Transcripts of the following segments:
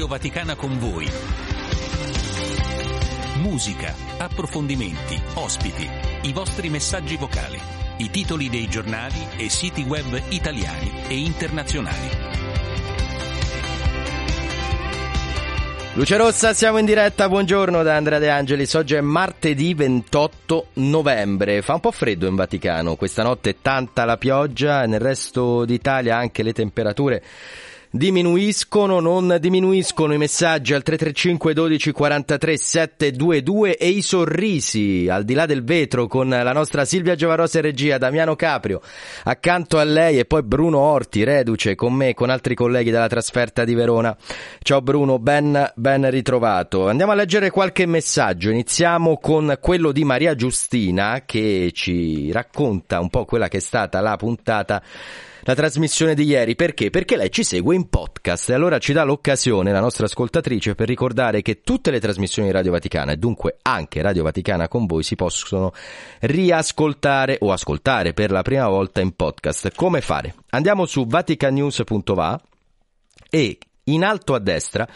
Radio Vaticana con voi. Musica, approfondimenti, ospiti, i vostri messaggi vocali, i titoli dei giornali e siti web italiani e internazionali. Luce Rossa, siamo in diretta, buongiorno da Andrea De Angelis, oggi è martedì 28 novembre, fa un po' freddo in Vaticano, questa notte è tanta la pioggia, nel resto d'Italia anche le temperature diminuiscono, non diminuiscono i messaggi al 335 12 43 722 e i sorrisi al di là del vetro con la nostra Silvia Giovanrosa e regia, Damiano Caprio accanto a lei e poi Bruno Orti, reduce con me, con altri colleghi della trasferta di Verona. Ciao Bruno, ben, ben ritrovato. Andiamo a leggere qualche messaggio, iniziamo con quello di Maria Giustina che ci racconta un po' quella che è stata la puntata la trasmissione di ieri. Perché? Perché lei ci segue in podcast e allora ci dà l'occasione, la nostra ascoltatrice, per ricordare che tutte le trasmissioni di Radio Vaticana e dunque anche Radio Vaticana con voi si possono riascoltare o ascoltare per la prima volta in podcast. Come fare? Andiamo su vaticanews.va e in alto a destra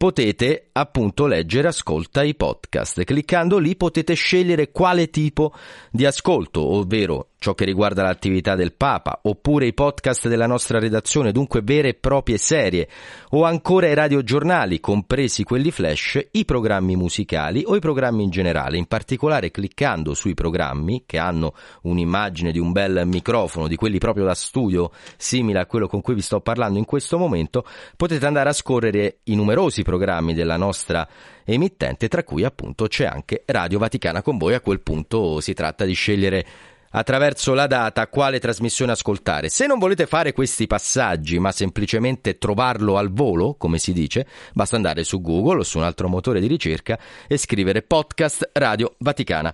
potete appunto leggere ascolta i podcast. Cliccando lì potete scegliere quale tipo di ascolto, ovvero ciò che riguarda l'attività del Papa, oppure i podcast della nostra redazione, dunque vere e proprie serie, o ancora i radiogiornali, compresi quelli flash, i programmi musicali o i programmi in generale. In particolare cliccando sui programmi che hanno un'immagine di un bel microfono, di quelli proprio da studio, simile a quello con cui vi sto parlando in questo momento, potete andare a scorrere i numerosi programmi della nostra emittente, tra cui appunto c'è anche Radio Vaticana con voi. A quel punto si tratta di scegliere attraverso la data quale trasmissione ascoltare. Se non volete fare questi passaggi, ma semplicemente trovarlo al volo, come si dice, basta andare su Google o su un altro motore di ricerca e scrivere podcast Radio Vaticana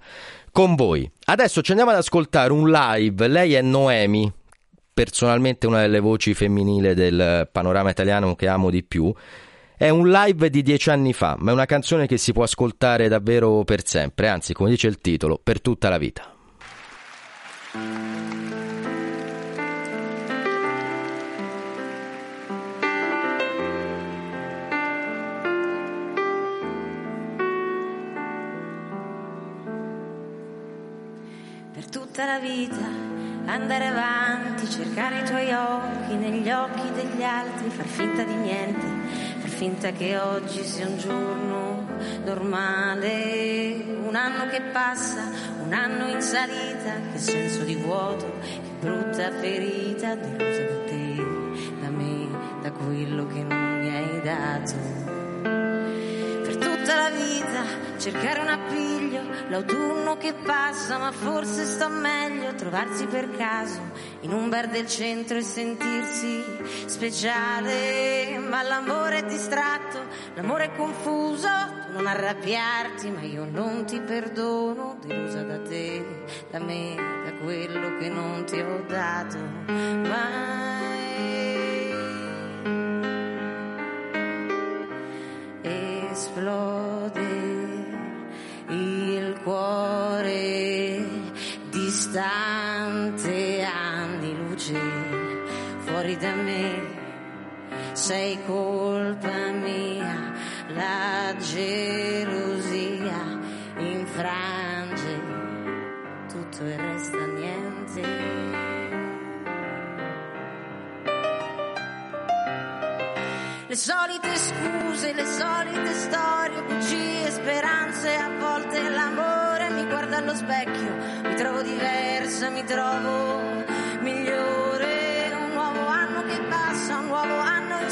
con voi. Adesso ci andiamo ad ascoltare un live. Lei è Noemi, personalmente una delle voci femminili del panorama italiano che amo di più. È un live di dieci anni fa, ma è una canzone che si può ascoltare davvero per sempre, anzi, come dice il titolo, per tutta la vita. Per tutta la vita andare avanti, cercare i tuoi occhi negli occhi degli altri, far finta di niente, finta che oggi sia un giorno normale, un anno che passa, un anno in salita, che senso di vuoto, che brutta ferita, delusa da te, da me, da quello che non mi hai dato. Cercare un appiglio, l'autunno che passa, ma forse sta meglio trovarsi per caso in un bar del centro e sentirsi speciale. Ma l'amore è distratto, l'amore è confuso, tu non arrabbiarti, ma io non ti perdono, delusa da te, da me, da quello che non ti ho dato mai. Sei colpa mia la gelosia infrange tutto e resta niente. Le solite scuse, le solite storie, bugie, speranze, a volte l'amore mi guarda allo specchio, mi trovo diversa, mi trovo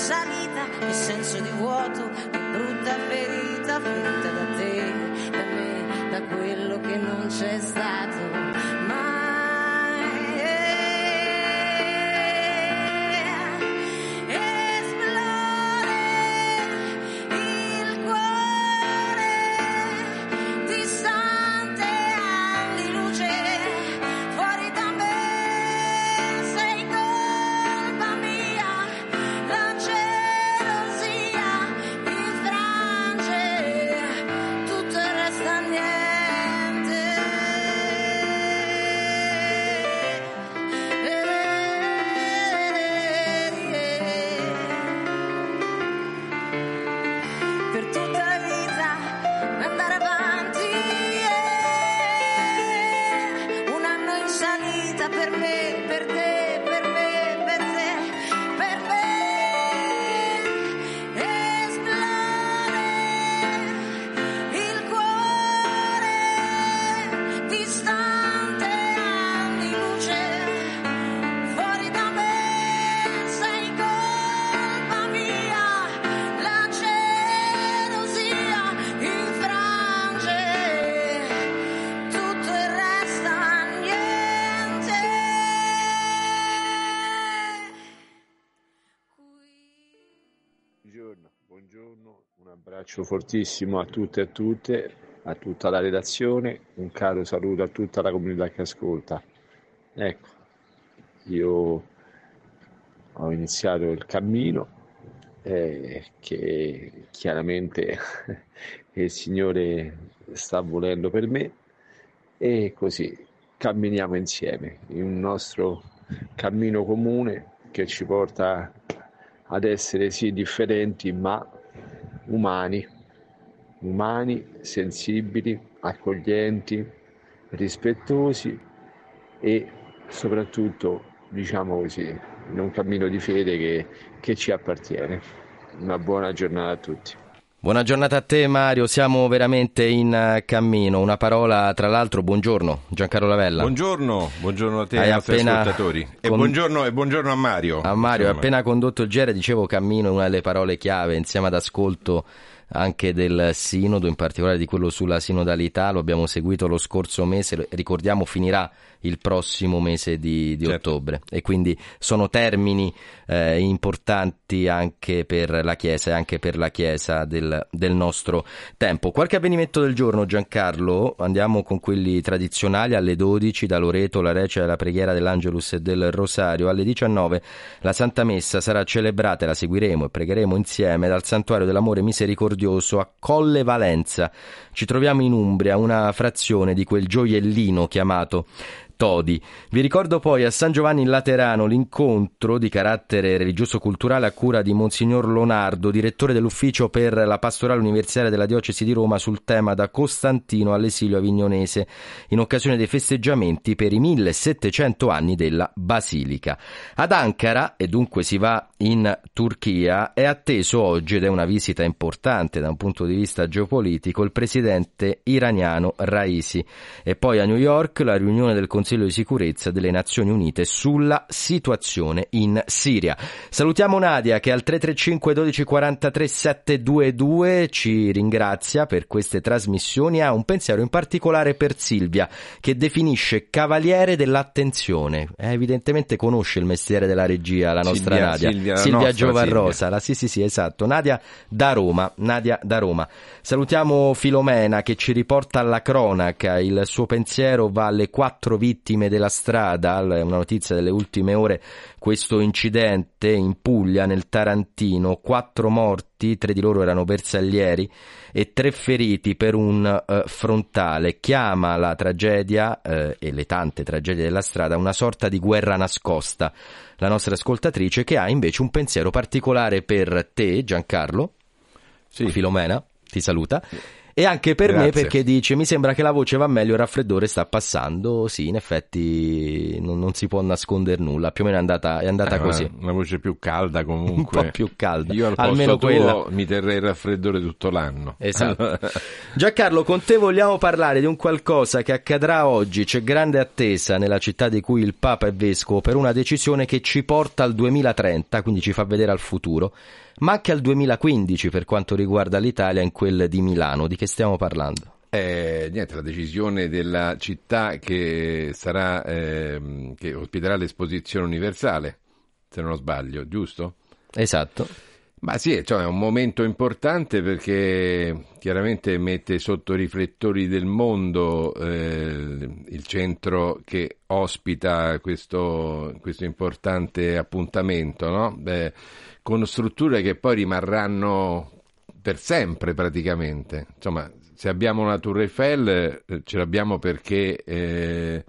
salita, che senso di vuoto, che brutta ferita, ferita da te, da me, da quello che non c'è stato abbraccio fortissimo a tutte e a tutte, a tutta la redazione, un caro saluto a tutta la comunità che ascolta. Ecco, io ho iniziato il cammino eh, che chiaramente il Signore sta volendo per me e così camminiamo insieme in un nostro cammino comune che ci porta ad essere sì differenti ma umani, umani, sensibili, accoglienti, rispettosi e soprattutto, diciamo così, in un cammino di fede che, che ci appartiene. Una buona giornata a tutti. Buona giornata a te Mario, siamo veramente in eh, cammino. Una parola, tra l'altro, buongiorno Giancarlo Lavella. Buongiorno, buongiorno a te e ai nostri ascoltatori. E, con... buongiorno, e, buongiorno, a Mario. A Mario, hai appena condotto il GR, dicevo cammino è una delle parole chiave insieme ad ascolto anche del sinodo, in particolare di quello sulla sinodalità, lo abbiamo seguito lo scorso mese, ricordiamo finirà il prossimo mese di, di certo. ottobre e quindi sono termini eh, importanti anche per la Chiesa e anche per la Chiesa del, del, nostro tempo. Qualche avvenimento del giorno Giancarlo, andiamo con quelli tradizionali alle 12 da Loreto la recita della preghiera dell'Angelus e del Rosario, alle 19 la Santa Messa sarà celebrata e la seguiremo e pregheremo insieme dal Santuario dell'Amore Misericordioso a Colle Valenza. Ci troviamo in Umbria, una frazione di quel gioiellino chiamato Todi. Vi ricordo poi a San Giovanni in Laterano l'incontro di carattere religioso-culturale a cura di Monsignor Lonardo, direttore dell'ufficio per la pastorale universitaria della diocesi di Roma sul tema da Costantino all'esilio avignonese, in occasione dei festeggiamenti per i 1700 anni della Basilica. Ad Ankara, e dunque si va in Turchia, è atteso oggi, ed è una visita importante da un punto di vista geopolitico, il presidente iraniano Raisi. E poi a New York la riunione del Consiglio Consiglio di sicurezza delle Nazioni Unite sulla situazione in Siria. Salutiamo Nadia che al 335 12 43 722 ci ringrazia per queste trasmissioni ha un pensiero in particolare per Silvia che definisce cavaliere dell'attenzione. Eh, evidentemente conosce il mestiere della regia la nostra Silvia, Nadia. Silvia, Silvia Giovarrosa, la, sì sì sì esatto. Nadia da Roma, Nadia da Roma. Salutiamo Filomena che ci riporta alla cronaca, il suo pensiero va alle quattro vittime vittime della strada, una notizia delle ultime ore, questo incidente in Puglia, nel Tarantino, quattro morti, tre di loro erano bersaglieri e tre feriti per un uh, frontale. Chiama la tragedia uh, e le tante tragedie della strada una sorta di guerra nascosta. La nostra ascoltatrice che ha invece un pensiero particolare per te, Giancarlo. Sì. Filomena, ti saluta. E anche per Grazie. me perché dice mi sembra che la voce va meglio, il raffreddore sta passando. Sì, in effetti non, non si può nascondere nulla, più o meno è andata, è andata eh, così. Una, una, voce più calda comunque. Un po' più calda. Io al Almeno quella. mi terrei il raffreddore tutto l'anno. Esatto. Giancarlo, con te vogliamo parlare di un qualcosa che accadrà oggi. C'è grande attesa nella città di cui il Papa è vescovo per una decisione che ci porta al 2030, quindi ci fa vedere al futuro ma anche al 2015 per quanto riguarda l'Italia in quel di Milano. Di che stiamo parlando? Eh, niente, la decisione della città che, sarà, eh, che ospiterà l'esposizione universale, se non sbaglio, giusto? Esatto. Ma sì, cioè è un momento importante perché chiaramente mette sotto i riflettori del mondo eh, il centro che ospita questo, questo importante appuntamento, no? Beh, con strutture che poi rimarranno per sempre praticamente. Insomma, se abbiamo una Tour Eiffel eh, ce l'abbiamo perché eh,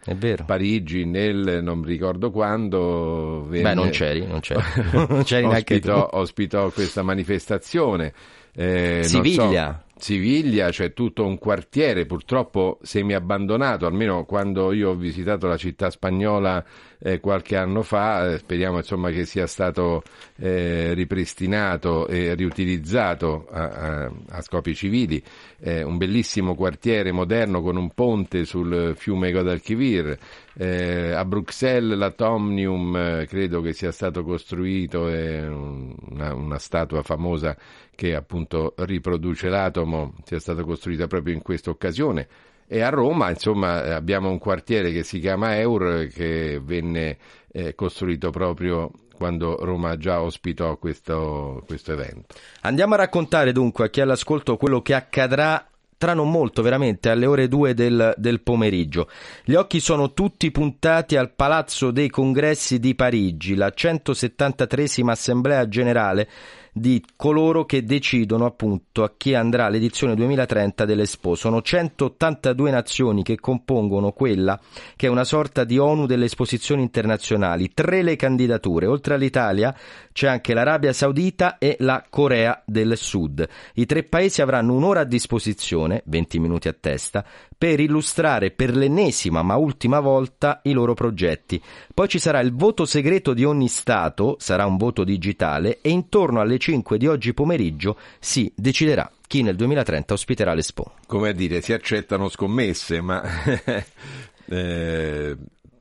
Parigi nel non ricordo quando venne, Beh, non c'eri, non c'eri. non c'eri ospitò, ospitò questa manifestazione. Eh, Siviglia. So, Siviglia, cioè tutto un quartiere purtroppo semi-abbandonato, almeno quando io ho visitato la città spagnola eh, qualche anno fa, eh, speriamo insomma che sia stato eh, ripristinato e riutilizzato a, a, a scopi civili, un bellissimo quartiere moderno con un ponte sul fiume Guadalquivir, eh, a Bruxelles l'Atomnium eh, credo che sia stato costruito, una, una statua famosa che appunto riproduce l'atomo sia stata costruita proprio in questa occasione. E a Roma, insomma, abbiamo un quartiere che si chiama Eur che venne eh, costruito proprio quando Roma già ospitò questo, questo evento. Andiamo a raccontare dunque a chi è all'ascolto quello che accadrà tra non molto, veramente, alle ore 2 del, del, pomeriggio. Gli occhi sono tutti puntati al Palazzo dei Congressi di Parigi, la 173esima Assemblea Generale di coloro che decidono appunto a chi andrà l'edizione 2030 dell'Expo. Sono 182 nazioni che compongono quella che è una sorta di ONU delle esposizioni internazionali. Tre le candidature. Oltre all'Italia c'è anche l'Arabia Saudita e la Corea del Sud. I tre paesi avranno un'ora a disposizione, 20 minuti a testa, per illustrare per l'ennesima ma ultima volta i loro progetti. Poi ci sarà il voto segreto di ogni Stato, sarà un voto digitale, e intorno alle 5 di oggi pomeriggio si deciderà chi nel 2030 ospiterà l'Expo. Come a dire, si accettano scommesse, ma eh,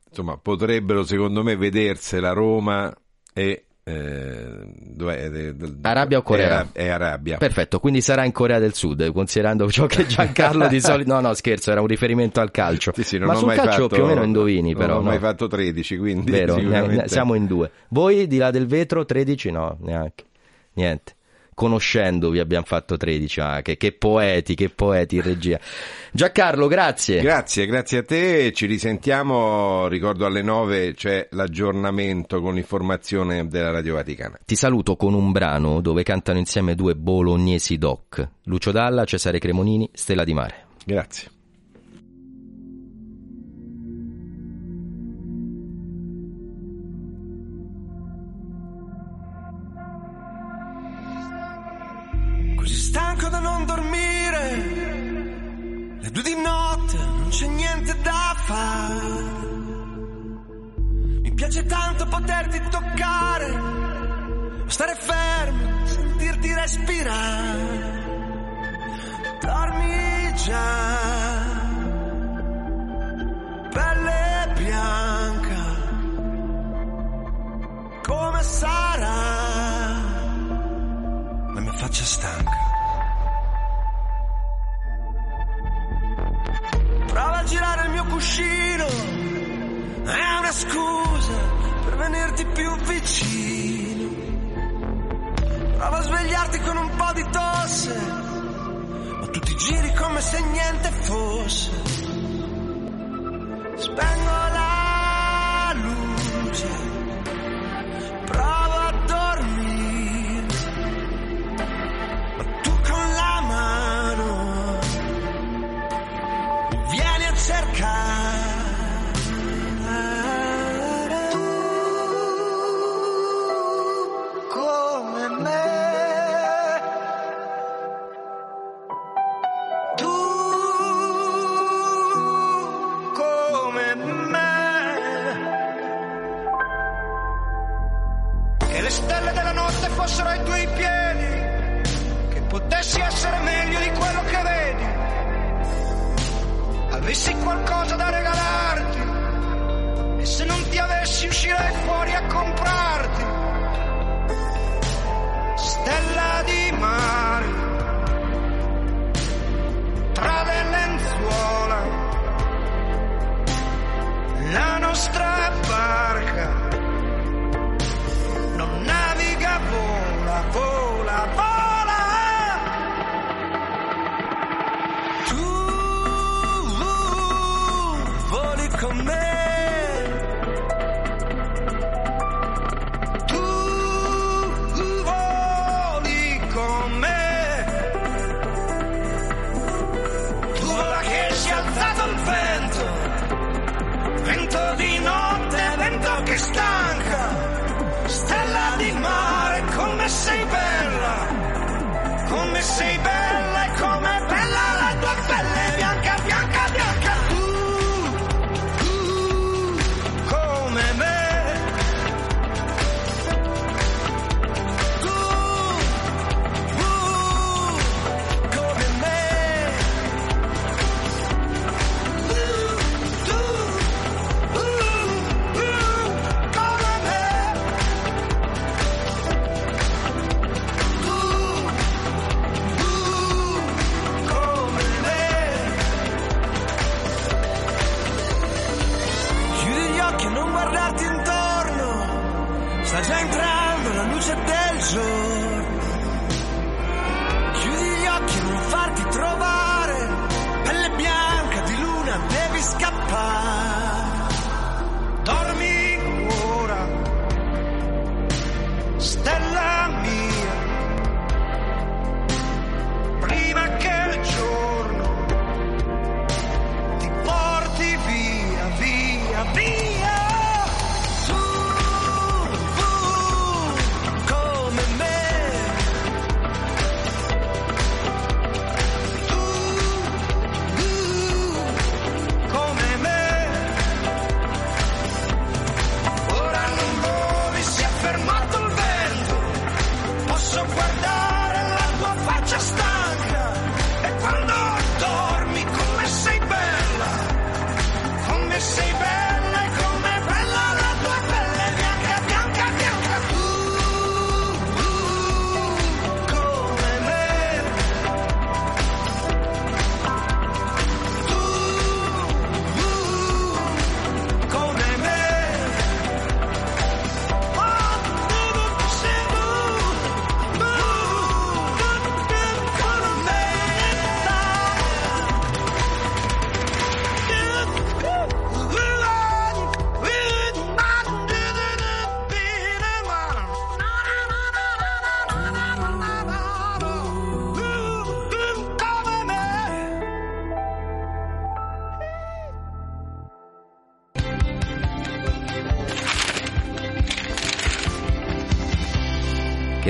insomma, potrebbero secondo me vedersela Roma e eh, dov'è? Arabia o Corea? È, è, Arabia. Perfetto, quindi sarà in Corea del Sud, considerando ciò che Giancarlo di solito... No, no, scherzo, era un riferimento al calcio. Sì, sì, Ma sul calcio fatto, più o meno indovini, però. Non ho no? mai fatto 13, quindi Vero, sicuramente... siamo in due. Voi di là del vetro 13? No, neanche. Niente conoscendovi abbiamo fatto 13. Ah, che, che, poeti, che poeti in regia. Giancarlo, grazie. Grazie, grazie a te. Ci risentiamo. Ricordo alle 9 c'è l'aggiornamento con l'informazione della Radio Vaticana. Ti saluto con un brano dove cantano insieme due bolognesi doc. Lucio Dalla, Cesare Cremonini, Stella di Mare. Grazie. Così stanco da non dormire, le due di notte non c'è niente da fare. Mi piace tanto poterti toccare, stare fermo, sentirti respirare. Dormi già, pelle bianca, come sarà? Faccia stanca. Prova a girare il mio cuscino, è una scusa per venirti più vicino. Prova a svegliarti con un po' di tosse, ma tu ti giri come se niente fosse. Spengo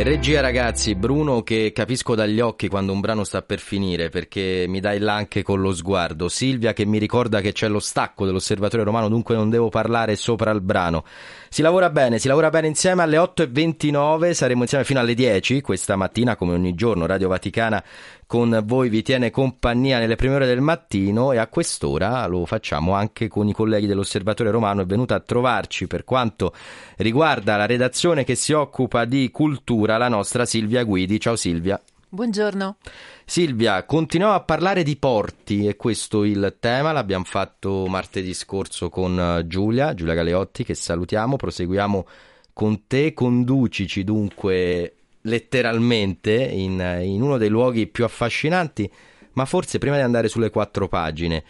regia ragazzi, Bruno che capisco dagli occhi quando un brano sta per finire perché mi dai là anche con lo sguardo, Silvia che mi ricorda che c'è lo stacco dell'osservatorio romano dunque non devo parlare sopra il brano. Si lavora bene, si lavora bene insieme alle 8.29, saremo insieme fino alle 10 questa mattina come ogni giorno Radio Vaticana con voi vi tiene compagnia nelle prime ore del mattino e a quest'ora lo facciamo anche con i colleghi dell'Osservatorio Romano. È venuta a trovarci per quanto riguarda la redazione che si occupa di cultura la nostra Silvia Guidi. Ciao Silvia. Buongiorno. Silvia, continuiamo a parlare di porti e questo il tema, l'abbiamo fatto martedì scorso con eh, Giulia, Giulia Galeotti che salutiamo, proseguiamo con te, conducici dunque letteralmente in, in uno dei luoghi più affascinanti, ma forse prima di andare sulle quattro pagine,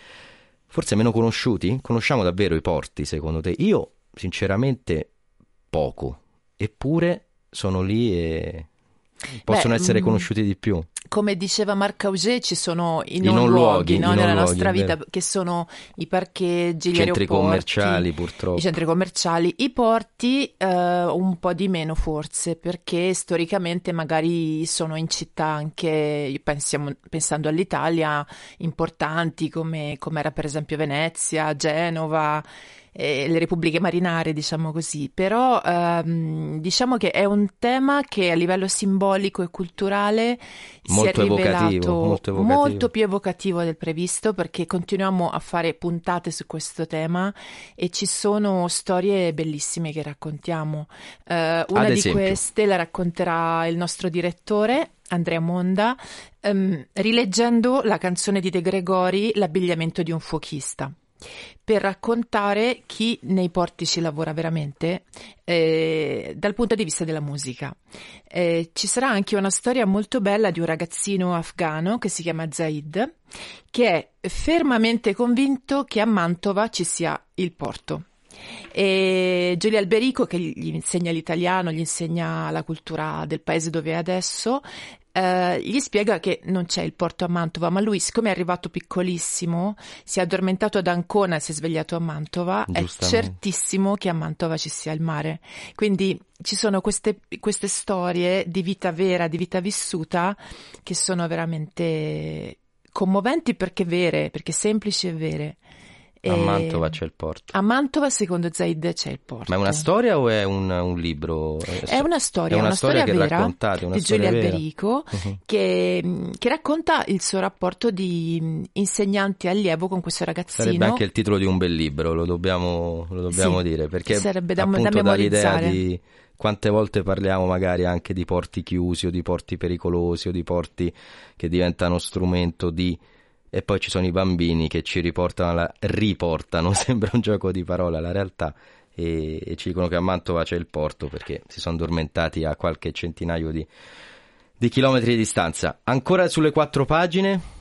forse meno conosciuti? Conosciamo davvero i porti secondo te? Io sinceramente poco, eppure sono lì e possono Beh, essere mm, conosciuti di più. Come diceva Marc Auger, ci sono i I non, non luoghi, luoghi, no, non nella luoghi, nostra vita, che sono i parcheggi, gli Centri commerciali purtroppo. i centri commerciali, i porti eh, un po' di meno forse, perché storicamente magari sono in città anche, pensiamo, pensando all'Italia, importanti come, come era per esempio Venezia, Genova, eh, le repubbliche marinare, diciamo così, però ehm, diciamo che è un tema che a livello simbolico e culturale Molto si è rivelato molto evocativo. molto più evocativo del previsto perché continuiamo a fare puntate su questo tema e ci sono storie bellissime che raccontiamo. Eh, una di queste la racconterà il nostro direttore. Andrea Monda, ehm, rileggendo la canzone di De Gregori, L'abbigliamento di un fuochista, per raccontare chi nei porti ci lavora veramente eh, dal punto di vista della musica. Eh, ci sarà anche una storia molto bella di un ragazzino afgano che si chiama Zaid, che è fermamente convinto che a Mantova ci sia il porto. E Giulia Alberico, che gli insegna l'italiano, gli insegna la cultura del paese dove è adesso, eh, gli spiega che non c'è il porto a Mantova, ma lui, siccome è arrivato piccolissimo, si è addormentato ad Ancona e si è svegliato a Mantova, è certissimo che a Mantova ci sia il mare. Quindi ci sono queste, queste storie di vita vera, di vita vissuta, che sono veramente commoventi perché vere, perché semplici e vere. A E- Mantova c'è il porto. a Mantova, secondo Zaid, c'è il porto. Ma è una storia o è un, un libro? È una storia, È una una storia storia, vera raccontate, una di Giulia. Alberico Mhm. che, che racconta il suo rapporto di mh, insegnante allievo con questo ragazzino. Sarebbe anche il titolo di un bel libro, lo dobbiamo, lo dobbiamo Sì, dire, perché sarebbe da- appunto da dall'idea di quante volte parliamo magari anche di porti chiusi o di porti pericolosi o di porti che diventano strumento di... E poi ci sono i bambini che ci riportano, alla... riportano, sembra un gioco di parole alla realtà e, e ci dicono che a Mantova c'è il porto perché si sono addormentati a qualche centinaio di, di chilometri di distanza. Ancora sulle quattro pagine.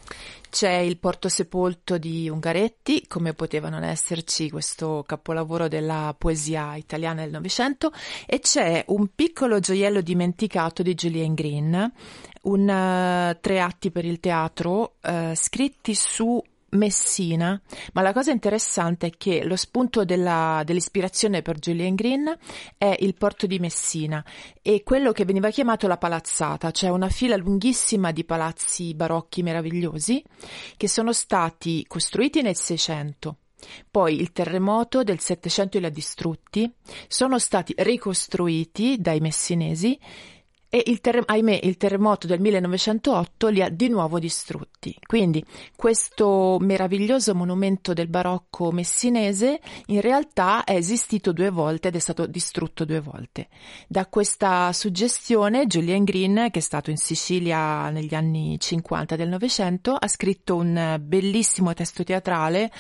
C'è il Porto Sepolto di Ungaretti, come poteva non esserci questo capolavoro della poesia italiana del Novecento, e c'è un piccolo gioiello dimenticato di Julian Green, un uh, tre atti per il teatro uh, scritti su Messina, ma la cosa interessante è che lo spunto della, dell'ispirazione per Julian Green è il porto di Messina e quello che veniva chiamato la palazzata, cioè una fila lunghissima di palazzi barocchi meravigliosi che sono stati costruiti nel 600. Poi il terremoto del 700 li ha distrutti, sono stati ricostruiti dai messinesi e il terre- ahimè il terremoto del 1908 li ha di nuovo distrutti. Quindi questo meraviglioso monumento del barocco messinese in realtà è esistito due volte ed è stato distrutto due volte. Da questa suggestione Julian Green, che è stato in Sicilia negli anni 50 del Novecento, ha scritto un bellissimo testo teatrale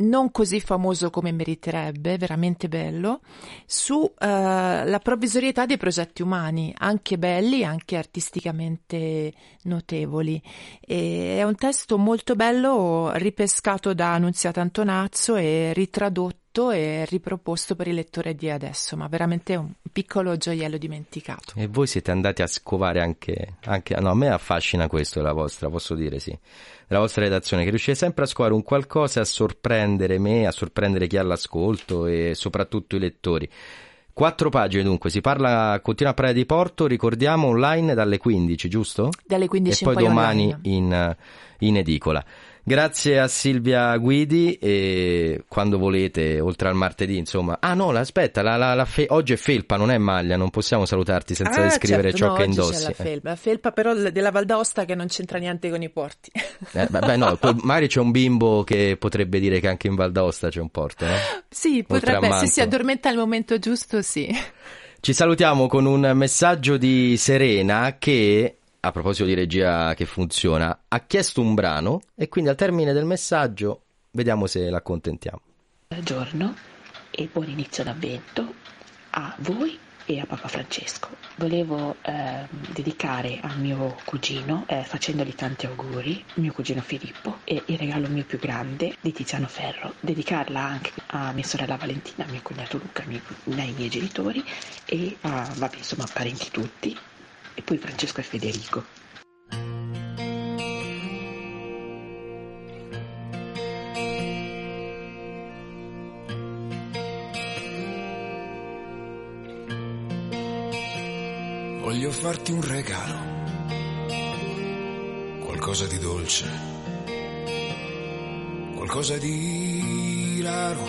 non così famoso come meriterebbe, veramente bello, sulla eh, uh, provvisorietà dei progetti umani, anche belli, anche artisticamente notevoli. E è un testo molto bello, ripescato da Annunziata Antonazzo e ritradotto e riproposto per il lettore di adesso, ma veramente un piccolo gioiello dimenticato. E voi siete andati a scovare anche, anche no, a me affascina questo la vostra, posso dire sì, la vostra redazione, che riuscite sempre a scovare un qualcosa a sorprendere me, a sorprendere chi ha l'ascolto e soprattutto i lettori. Quattro pagine dunque, si parla, continua a parlare di Porto, ricordiamo online dalle 15, giusto? Dalle 15 e poi, poi domani in, in edicola. Grazie a Silvia Guidi e quando volete, oltre al martedì, insomma. Ah no, aspetta, la, la, la fe... oggi è felpa, non è maglia, non possiamo salutarti senza ah, descrivere certo, ciò no, che indossi. La felpa, la felpa però della Val d'Aosta che non c'entra niente con i porti. Eh, beh, beh, no, magari c'è un bimbo che potrebbe dire che anche in Val d'Aosta c'è un porto, no? Sì, potrebbe, se si addormenta al momento giusto, sì. Ci salutiamo con un messaggio di Serena che a proposito di regia che funziona, ha chiesto un brano e quindi al termine del messaggio vediamo se l'accontentiamo. Buongiorno e buon inizio d'avvento a voi e a Papa Francesco. Volevo eh, dedicare a mio cugino, eh, facendogli tanti auguri, mio cugino Filippo, e il regalo mio più grande di Tiziano Ferro, dedicarla anche a mia sorella Valentina, mio cognato Luca, miei, ai miei genitori e a, vabbè, insomma, parenti tutti, poi Francesco e Federico. Voglio farti un regalo, qualcosa di dolce, qualcosa di raro.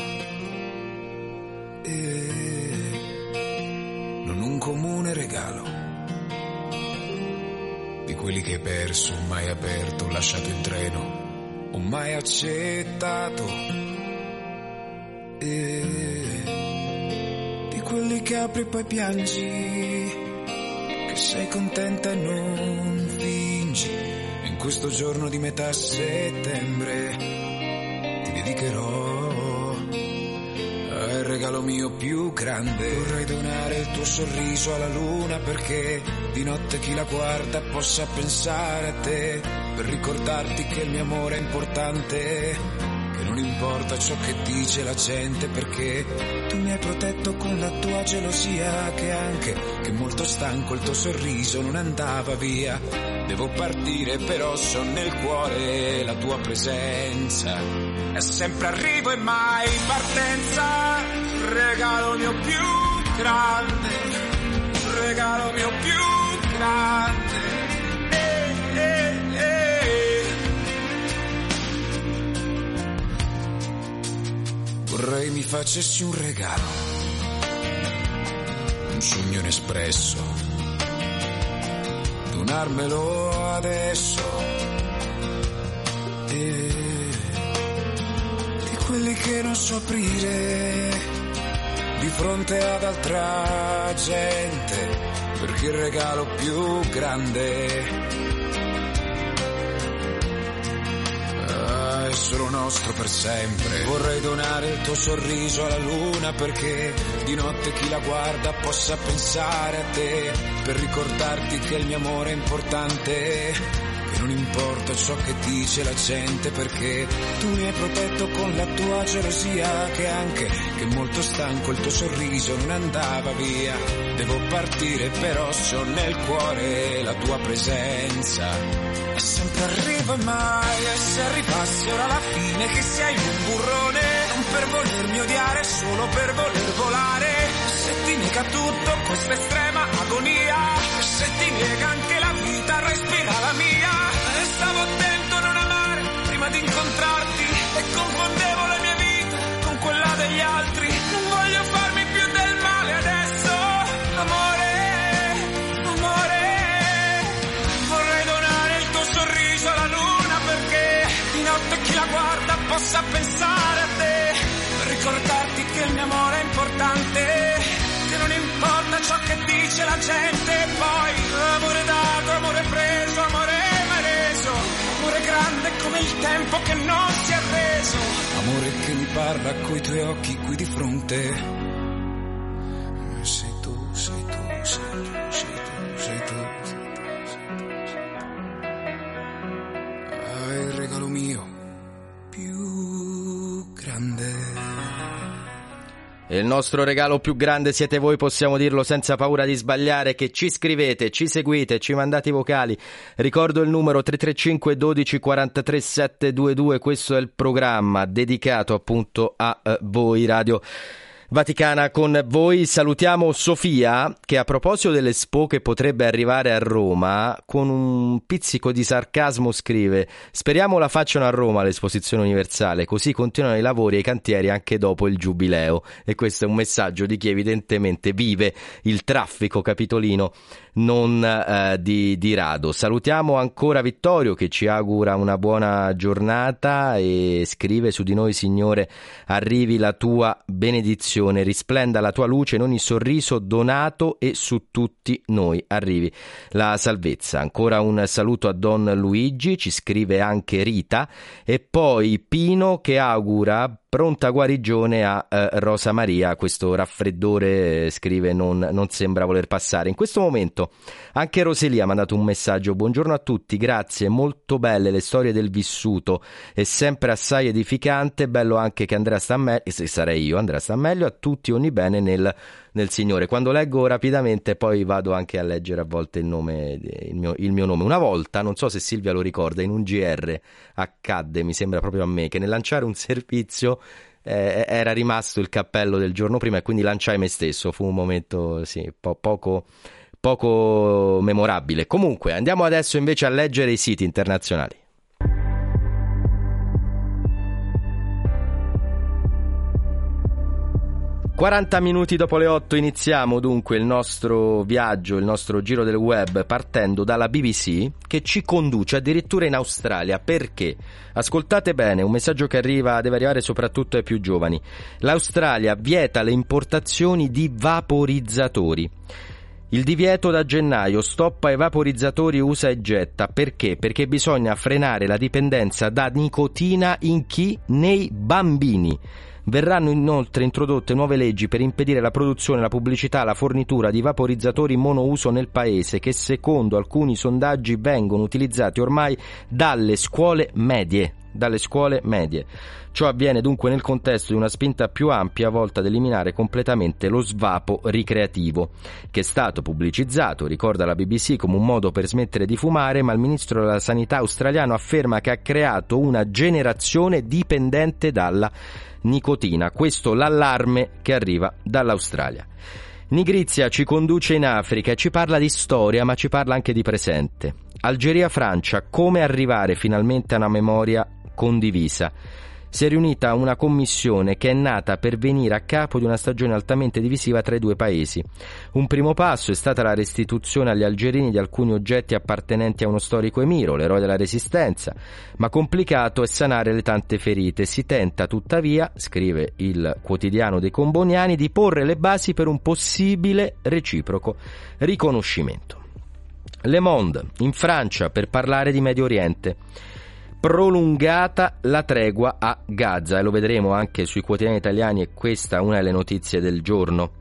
E non un comune regalo quelli che hai perso, mai aperto, lasciato in treno, o mai accettato. E di quelli che apri e poi piangi, che sei contenta e non fingi. E in questo giorno di metà settembre ti dedicherò regalo mio più grande. Vorrei donare il tuo sorriso alla luna perché di notte chi la guarda possa pensare a te. Per ricordarti che il mio amore è importante. Che non importa ciò che dice la gente perché tu mi hai protetto con la tua gelosia. Che anche che molto stanco il tuo sorriso non andava via. Devo partire però so nel cuore la tua presenza. È sempre arrivo e mai partenza. Regalo mio più grande. Regalo mio più grande. Eh, eh, eh. Vorrei mi facessi un regalo. Un sogno inespresso donarmelo adesso. E di quelli che non so aprire fronte ad altra gente, perché il regalo più grande. Ah, è solo nostro per sempre. Vorrei donare il tuo sorriso alla luna perché di notte chi la guarda possa pensare a te, per ricordarti che il mio amore è importante non importa ciò che dice la gente perché tu mi hai protetto con la tua gelosia che anche che molto stanco il tuo sorriso non andava via. Devo partire però so nel cuore la tua presenza. E sempre arrivo e mai e se arrivassi ora alla fine che sei un burrone non per volermi odiare solo per voler volare. Se ti nega tutto questa estrema agonia, se ti nega anche la vita respira la mia e adesso, amore. Vorrei donare il tuo sorriso alla luna perché di notte chi la guarda possa pensare a te. Ricordarti che il mio amore è importante, che non importa ciò che dice la gente. Poi amore dato, amore preso, amore amore grande come il tempo che non Amore che mi parla coi tuoi occhi qui di fronte. Sei tu, sei tu, sei tu, sei tu, sei tu, sei tu, sei tu. Ah, il regalo mio il nostro regalo più grande siete voi, possiamo dirlo senza paura di sbagliare, che ci scrivete, ci seguite, ci mandate i vocali. Ricordo il numero 335 12 43 722, questo è il programma dedicato appunto a uh, voi radio. Vaticana con voi. Salutiamo Sofia che a proposito dell'Expo che potrebbe arrivare a Roma, con un pizzico di sarcasmo scrive speriamo la facciano a Roma l'esposizione universale, così continuano i lavori e i cantieri anche dopo il giubileo. E questo è un messaggio di chi evidentemente vive il traffico capitolino non eh, di, di, rado. Salutiamo ancora Vittorio che ci augura una buona giornata e scrive su di noi Signore arrivi la tua benedizione, risplenda la tua luce in ogni sorriso donato e su tutti noi arrivi la salvezza. Ancora un saluto a Don Luigi, ci scrive anche Rita e poi Pino che augura pronta guarigione a eh, Rosa Maria, questo raffreddore, eh, scrive, non, non, sembra voler passare. In questo momento anche Roselia ha mandato un messaggio, buongiorno a tutti, grazie, molto belle le storie del vissuto, è sempre assai edificante, bello anche che Andrea sta meglio, se sarei io, Andrea sta meglio, a tutti ogni bene nel, nel Signore. Quando leggo rapidamente poi vado anche a leggere a volte il, nome, il, mio, il mio nome. Una volta, non so se Silvia lo ricorda, in un GR accadde, mi sembra proprio a me, che nel lanciare un servizio eh, era rimasto il cappello del giorno prima e quindi lanciai me stesso. Fu un momento sì, po- poco, poco memorabile. Comunque, andiamo adesso invece a leggere i siti internazionali. 40 minuti dopo le 8 iniziamo dunque il nostro viaggio, il nostro giro del web partendo dalla BBC che ci conduce addirittura in Australia. Perché? Ascoltate bene, un messaggio che arriva, deve arrivare soprattutto ai più giovani. L'Australia vieta le importazioni di vaporizzatori. Il divieto da gennaio stoppa i vaporizzatori usa e getta. Perché? Perché bisogna frenare la dipendenza da nicotina in chi? Nei bambini. Verranno inoltre introdotte nuove leggi per impedire la produzione, la pubblicità, la fornitura di vaporizzatori monouso nel paese che secondo alcuni sondaggi vengono utilizzati ormai dalle scuole medie. Dalle scuole medie. Ciò avviene dunque nel contesto di una spinta più ampia volta ad eliminare completamente lo svapo ricreativo, che è stato pubblicizzato, ricorda la BBC, come un modo per smettere di fumare, ma il ministro della Sanità australiano afferma che ha creato una generazione dipendente dalla nicotina. Questo l'allarme che arriva dall'Australia. Nigrizia ci conduce in Africa e ci parla di storia, ma ci parla anche di presente. Algeria-Francia, come arrivare finalmente a una memoria condivisa si è riunita una commissione che è nata per venire a capo di una stagione altamente divisiva tra i due paesi. Un primo passo è stata la restituzione agli algerini di alcuni oggetti appartenenti a uno storico emiro, l'eroe della resistenza, ma complicato è sanare le tante ferite. Si tenta tuttavia, scrive il quotidiano dei Comboniani, di porre le basi per un possibile reciproco riconoscimento. Le Monde, in Francia, per parlare di Medio Oriente. Prolungata la tregua a Gaza e lo vedremo anche sui quotidiani italiani e questa è una delle notizie del giorno.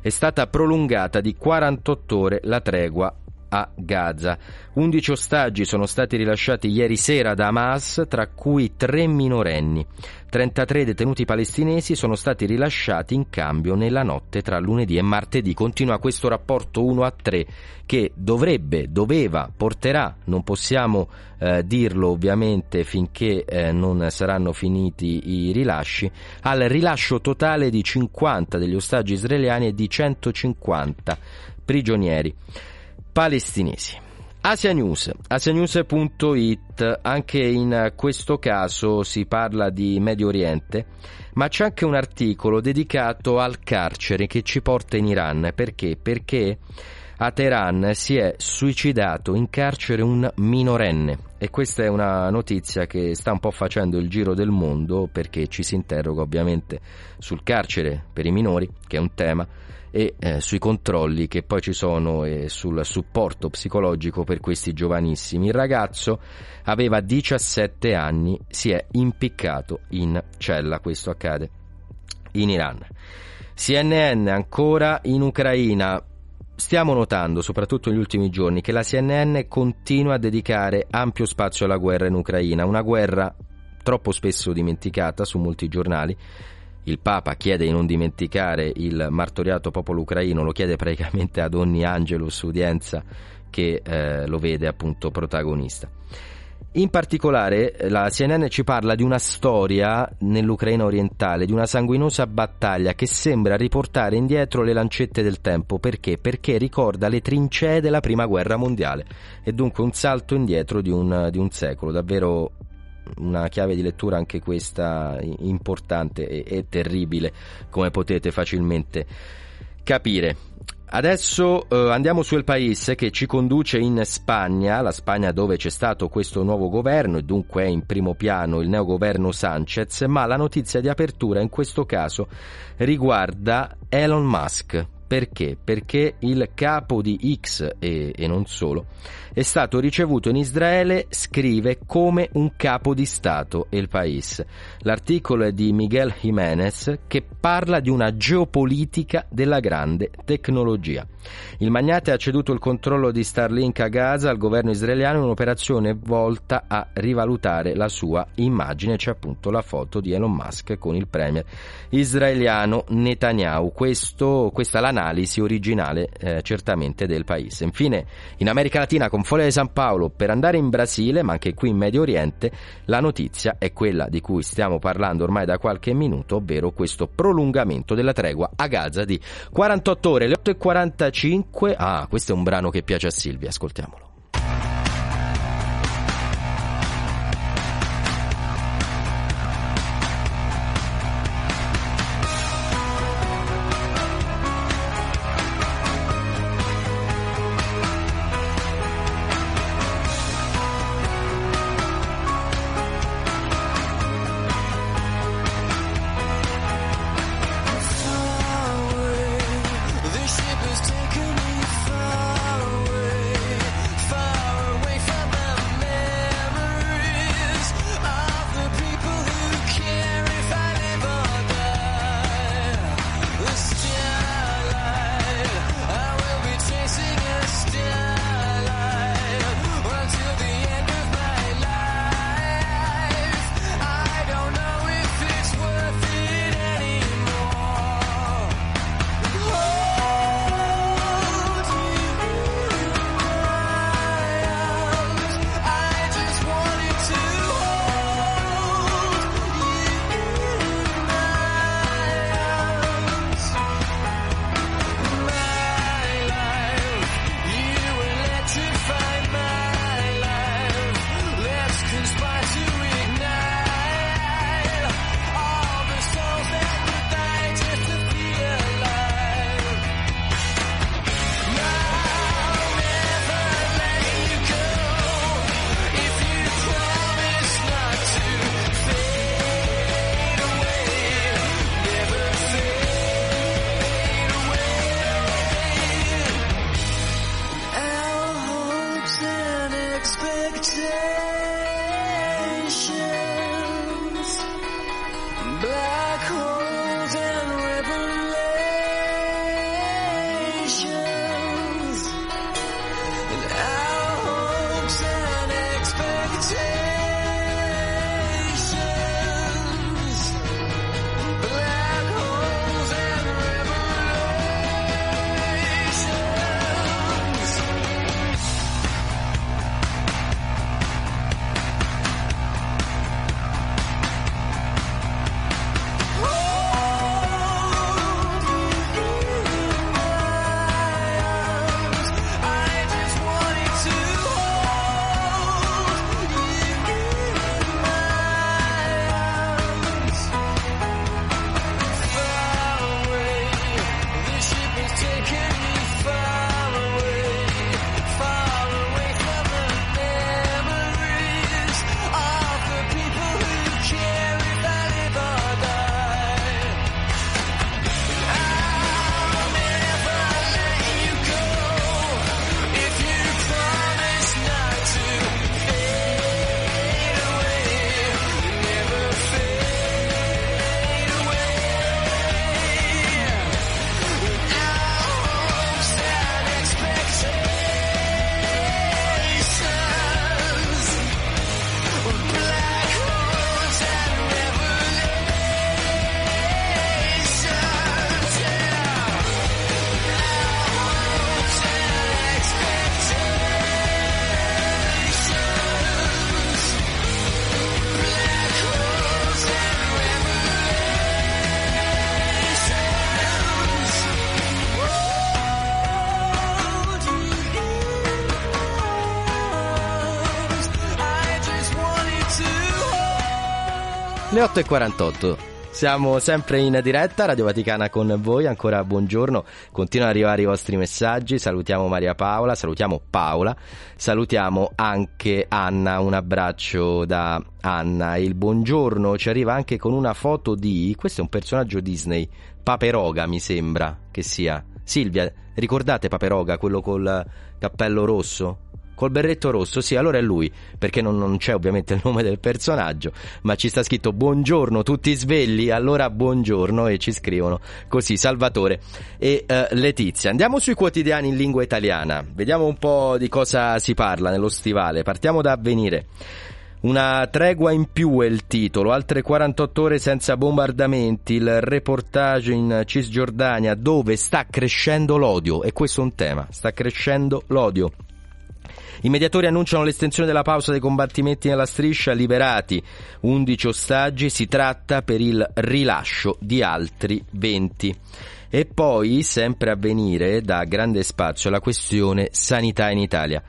È stata prolungata di 48 ore la tregua a Gaza. 11 ostaggi sono stati rilasciati ieri sera da Hamas, tra cui tre minorenni. 33 detenuti palestinesi sono stati rilasciati in cambio nella notte tra lunedì e martedì. Continua questo rapporto 1 a 3 che dovrebbe, doveva, porterà, non possiamo eh, dirlo ovviamente finché eh, non saranno finiti i rilasci, al rilascio totale di 50 degli ostaggi israeliani e di 150 prigionieri palestinesi. Asia News, asianews.it, anche in questo caso si parla di Medio Oriente, ma c'è anche un articolo dedicato al carcere che ci porta in Iran. Perché? Perché a Teheran si è suicidato in carcere un minorenne e questa è una notizia che sta un po' facendo il giro del mondo perché ci si interroga ovviamente sul carcere per i minori, che è un tema, e eh, sui controlli che poi ci sono e sul supporto psicologico per questi giovanissimi. Il ragazzo aveva 17 anni, si è impiccato in cella, questo accade in Iran. CNN ancora in Ucraina. Stiamo notando, soprattutto negli ultimi giorni, che la CNN continua a dedicare ampio spazio alla guerra in Ucraina, una guerra troppo spesso dimenticata su molti giornali il Papa chiede di non dimenticare il martoriato popolo ucraino, lo chiede praticamente ad ogni Angelus udienza che eh, lo vede appunto protagonista. In particolare la CNN ci parla di una storia nell'Ucraina orientale, di una sanguinosa battaglia che sembra riportare indietro le lancette del tempo. Perché? Perché ricorda le trincee della Prima Guerra Mondiale e dunque un salto indietro di un, di un secolo, davvero una chiave di lettura anche questa importante e, e terribile, come potete facilmente capire. Adesso eh, andiamo su El País che ci conduce in Spagna, la Spagna dove c'è stato questo nuovo governo e dunque è in primo piano il neogoverno Sanchez, ma la notizia di apertura in questo caso riguarda Elon Musk. Perché? Perché il capo di X e, e non solo è stato ricevuto in Israele, scrive, come un capo di Stato il paese. L'articolo è di Miguel Jiménez che parla di una geopolitica della grande tecnologia. Il magnate ha ceduto il controllo di Starlink a Gaza al governo israeliano in un'operazione volta a rivalutare la sua immagine. C'è appunto la foto di Elon Musk con il premier israeliano Netanyahu. Questo, questa è l'analisi originale eh, certamente del paese. Infine, in America Latina con Foglia di San Paolo per andare in Brasile, ma anche qui in Medio Oriente, la notizia è quella di cui stiamo parlando ormai da qualche minuto, ovvero questo prolungamento della tregua a Gaza di 48 ore, le 8.45. Ah, questo è un brano che piace a Silvia, ascoltiamolo. Le 8.48. Siamo sempre in diretta, Radio Vaticana con voi, ancora buongiorno, continuano ad arrivare i vostri messaggi, salutiamo Maria Paola, salutiamo Paola, salutiamo anche Anna, un abbraccio da Anna, il buongiorno ci arriva anche con una foto di, questo è un personaggio Disney, Paperoga mi sembra che sia, Silvia, ricordate Paperoga, quello col cappello rosso? Col berretto rosso, sì, allora è lui, perché non, non, c'è ovviamente il nome del personaggio, ma ci sta scritto buongiorno, tutti svegli, allora buongiorno e ci scrivono così Salvatore e uh, Letizia. Andiamo sui quotidiani in lingua italiana, vediamo un po' di cosa si parla nello stivale, partiamo da avvenire. Una tregua in più è il titolo, altre 48 ore senza bombardamenti, il reportage in Cisgiordania dove sta crescendo l'odio, e questo è un tema, sta crescendo l'odio. I mediatori annunciano l'estensione della pausa dei combattimenti nella striscia, liberati 11 ostaggi, si tratta per il rilascio di altri 20. E poi, sempre a venire, da grande spazio la questione sanità in Italia.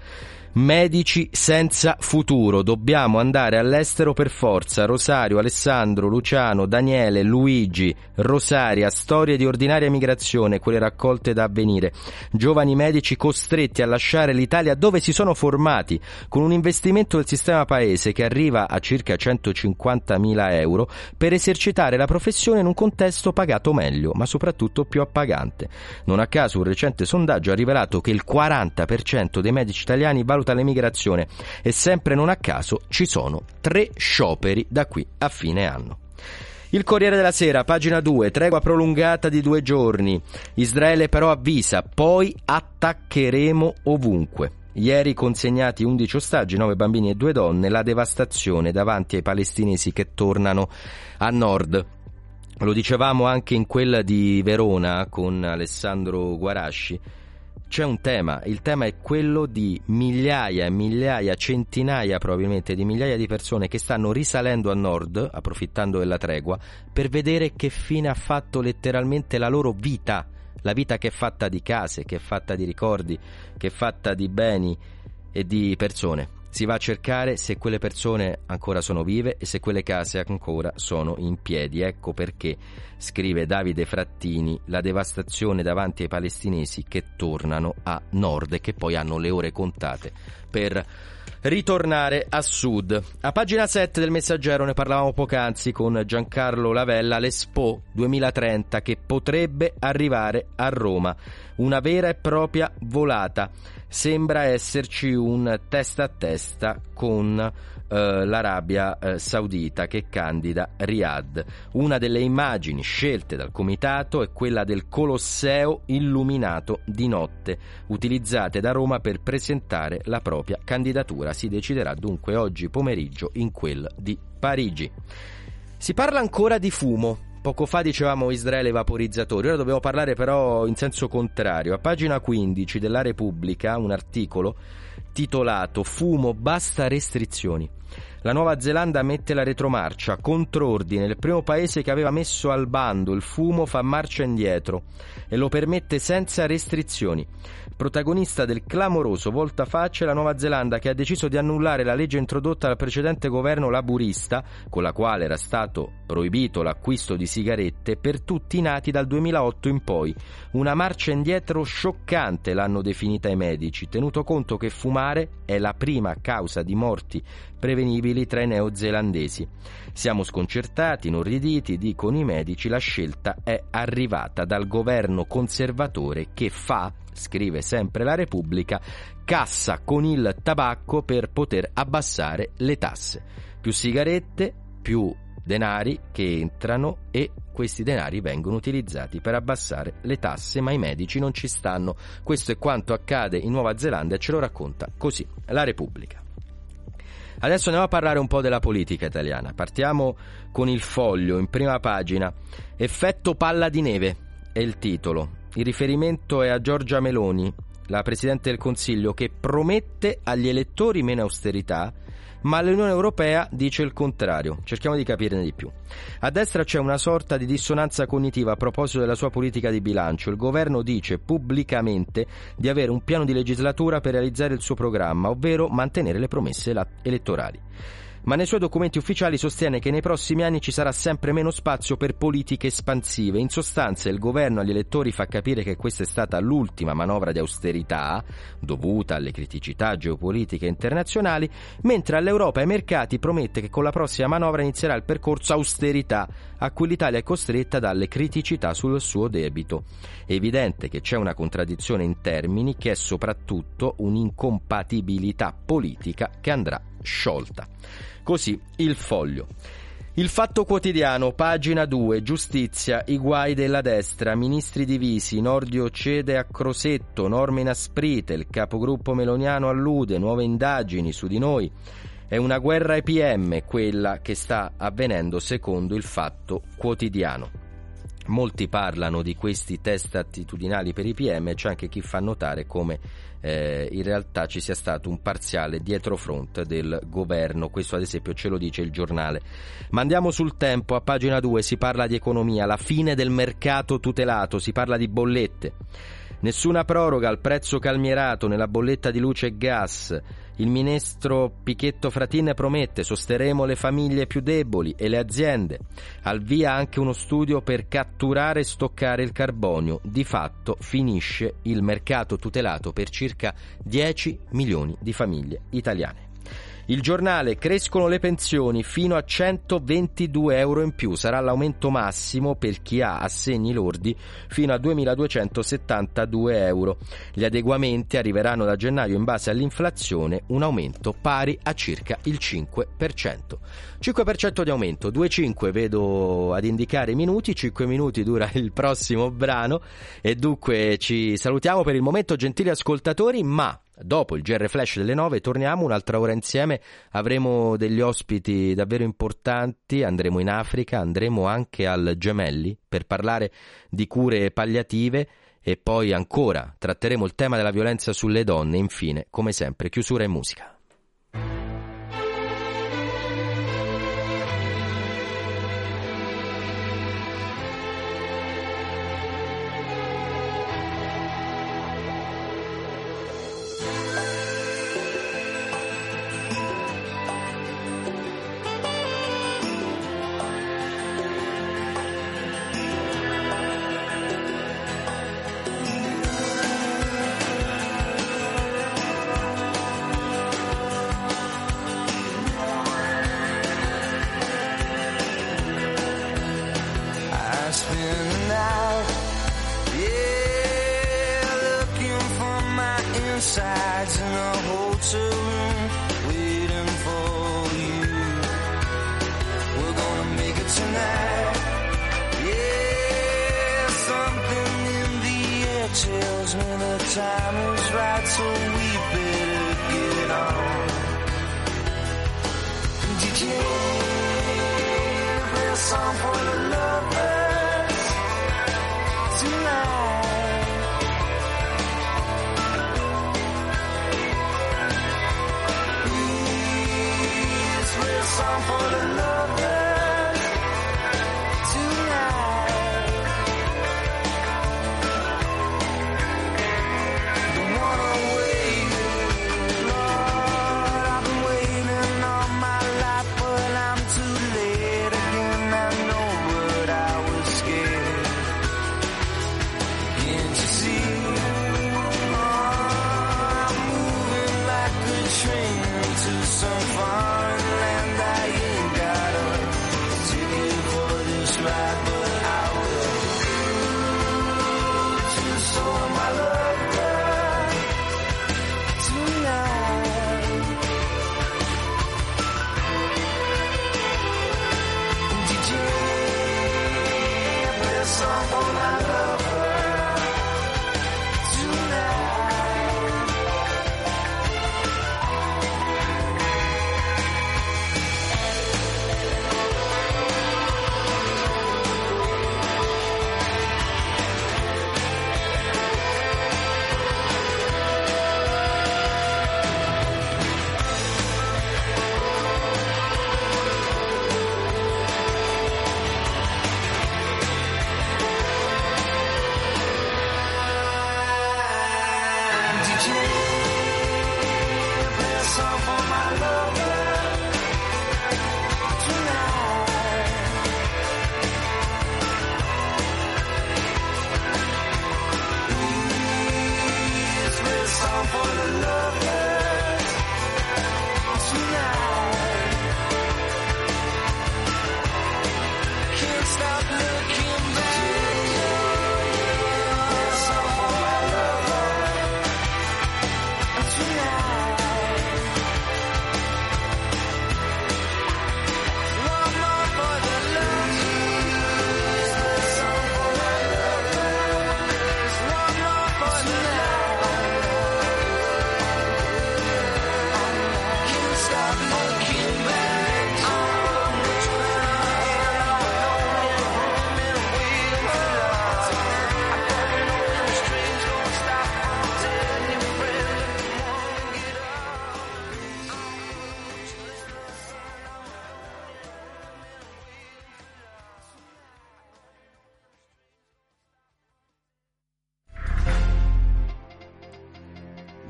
Medici senza futuro, dobbiamo andare all'estero per forza. Rosario, Alessandro, Luciano, Daniele, Luigi, Rosaria, storie di ordinaria migrazione, quelle raccolte da avvenire. Giovani medici costretti a lasciare l'Italia dove si sono formati, con un investimento del sistema paese che arriva a circa 150.000 euro per esercitare la professione in un contesto pagato meglio, ma soprattutto più appagante. Non a caso un recente sondaggio ha rivelato che il 40% dei medici italiani valuta valuta l'emigrazione e sempre non a caso ci sono tre scioperi da qui a fine anno. Il Corriere della Sera, pagina 2, tregua prolungata di due giorni. Israele però avvisa, poi attaccheremo ovunque. Ieri consegnati 11 ostaggi, 9 bambini e 2 donne, la devastazione davanti ai palestinesi che tornano a nord. Lo dicevamo anche in quella di Verona con Alessandro Guarasci c'è un tema, il tema è quello di migliaia e migliaia, centinaia probabilmente di migliaia di persone che stanno risalendo a nord, approfittando della tregua, per vedere che fine ha fatto letteralmente la loro vita, la vita che è fatta di case, che è fatta di ricordi, che è fatta di beni e di persone. Si va a cercare se quelle persone ancora sono vive e se quelle case ancora sono in piedi. Ecco perché, scrive Davide Frattini, la devastazione davanti ai palestinesi che tornano a nord e che poi hanno le ore contate per ritornare a sud. A pagina 7 del messaggero ne parlavamo poc'anzi con Giancarlo Lavella, l'Expo 2030 che potrebbe arrivare a Roma, una vera e propria volata sembra esserci un testa a testa con eh, l'Arabia eh, Saudita che candida Riyadh. Una delle immagini scelte dal comitato è quella del Colosseo illuminato di notte, utilizzate da Roma per presentare la propria candidatura. Si deciderà dunque oggi pomeriggio in quel di Parigi. Si parla ancora di fumo, Poco fa dicevamo Israele vaporizzatori, ora dobbiamo parlare però in senso contrario. A pagina 15 della Repubblica un articolo titolato Fumo basta restrizioni. La Nuova Zelanda mette la retromarcia, controordine, il primo paese che aveva messo al bando il fumo fa marcia indietro e lo permette senza restrizioni. Protagonista del clamoroso voltafaccia è la Nuova Zelanda che ha deciso di annullare la legge introdotta dal precedente governo laburista, con la quale era stato proibito l'acquisto di sigarette per tutti i nati dal 2008 in poi. Una marcia indietro scioccante l'hanno definita i medici, tenuto conto che fumare è la prima causa di morti prevenibili tra i neozelandesi. Siamo sconcertati, inorriditi, dicono i medici, la scelta è arrivata dal governo conservatore che fa, scrive sempre la Repubblica, cassa con il tabacco per poter abbassare le tasse. Più sigarette, più denari che entrano e questi denari vengono utilizzati per abbassare le tasse, ma i medici non ci stanno. Questo è quanto accade in Nuova Zelanda e ce lo racconta così la Repubblica. Adesso andiamo a parlare un po' della politica italiana. Partiamo con il foglio in prima pagina. Effetto palla di neve è il titolo. Il riferimento è a Giorgia Meloni, la Presidente del Consiglio, che promette agli elettori meno austerità ma l'Unione Europea dice il contrario. Cerchiamo di capirne di più. A destra c'è una sorta di dissonanza cognitiva a proposito della sua politica di bilancio. Il governo dice pubblicamente di avere un piano di legislatura per realizzare il suo programma, ovvero mantenere le promesse elettorali. Ma nei suoi documenti ufficiali sostiene che nei prossimi anni ci sarà sempre meno spazio per politiche espansive. In sostanza il governo agli elettori fa capire che questa è stata l'ultima manovra di austerità dovuta alle criticità geopolitiche internazionali, mentre all'Europa e ai mercati promette che con la prossima manovra inizierà il percorso austerità a cui l'Italia è costretta dalle criticità sul suo debito. È evidente che c'è una contraddizione in termini che è soprattutto un'incompatibilità politica che andrà sciolta. Così il foglio. Il Fatto Quotidiano, pagina 2, giustizia, i guai della destra, ministri divisi, Nordio cede a Crosetto, norme inasprite, il capogruppo meloniano allude, nuove indagini su di noi. È una guerra EPM quella che sta avvenendo secondo il Fatto Quotidiano. Molti parlano di questi test attitudinali per i PM, c'è anche chi fa notare come eh, in realtà ci sia stato un parziale dietrofront del governo, questo ad esempio ce lo dice il giornale. Ma andiamo sul tempo, a pagina 2 si parla di economia, la fine del mercato tutelato, si parla di bollette. Nessuna proroga al prezzo calmierato nella bolletta di luce e gas. Il ministro Pichetto Fratin promette sosterremo le famiglie più deboli e le aziende. Al via anche uno studio per catturare e stoccare il carbonio. Di fatto finisce il mercato tutelato per circa 10 milioni di famiglie italiane. Il giornale crescono le pensioni fino a 122 euro in più, sarà l'aumento massimo per chi ha assegni lordi fino a 2272 euro. Gli adeguamenti arriveranno da gennaio in base all'inflazione, un aumento pari a circa il 5%. 5% di aumento, 2,5 vedo ad indicare i minuti, 5 minuti dura il prossimo brano e dunque ci salutiamo per il momento gentili ascoltatori, ma Dopo il GR Flash delle 9 torniamo un'altra ora insieme, avremo degli ospiti davvero importanti, andremo in Africa, andremo anche al Gemelli per parlare di cure palliative. E poi ancora tratteremo il tema della violenza sulle donne, infine, come sempre, chiusura e musica.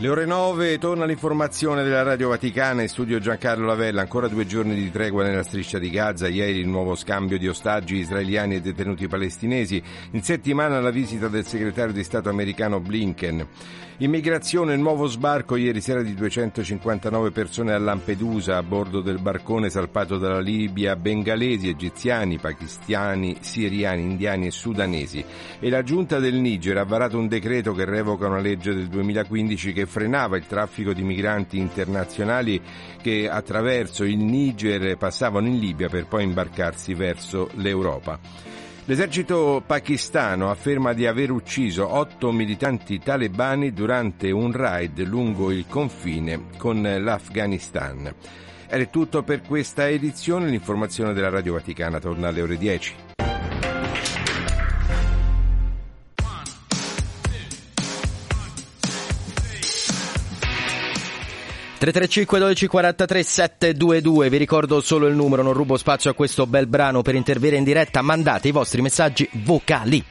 Le ore 9 torna l'informazione della Radio Vaticana in studio Giancarlo Lavella. Ancora due giorni di tregua nella striscia di Gaza. Ieri il nuovo scambio di ostaggi israeliani e detenuti palestinesi. In settimana la visita del segretario di Stato americano Blinken. Immigrazione, nuovo sbarco ieri sera di 259 persone a Lampedusa a bordo del barcone salpato dalla Libia, bengalesi, egiziani, pakistani, siriani, indiani e sudanesi. E la giunta del Niger ha varato un decreto che revoca una legge del 2015 che frenava il traffico di migranti internazionali che attraverso il Niger passavano in Libia per poi imbarcarsi verso l'Europa. L'esercito pakistano afferma di aver ucciso otto militanti talebani durante un raid lungo il confine con l'Afghanistan. Ed è tutto per questa edizione, l'informazione della Radio Vaticana torna alle ore 10. 335 12 43 722 vi ricordo solo il numero non rubo spazio a questo bel brano per intervenire in diretta. Mandate i vostri messaggi vocali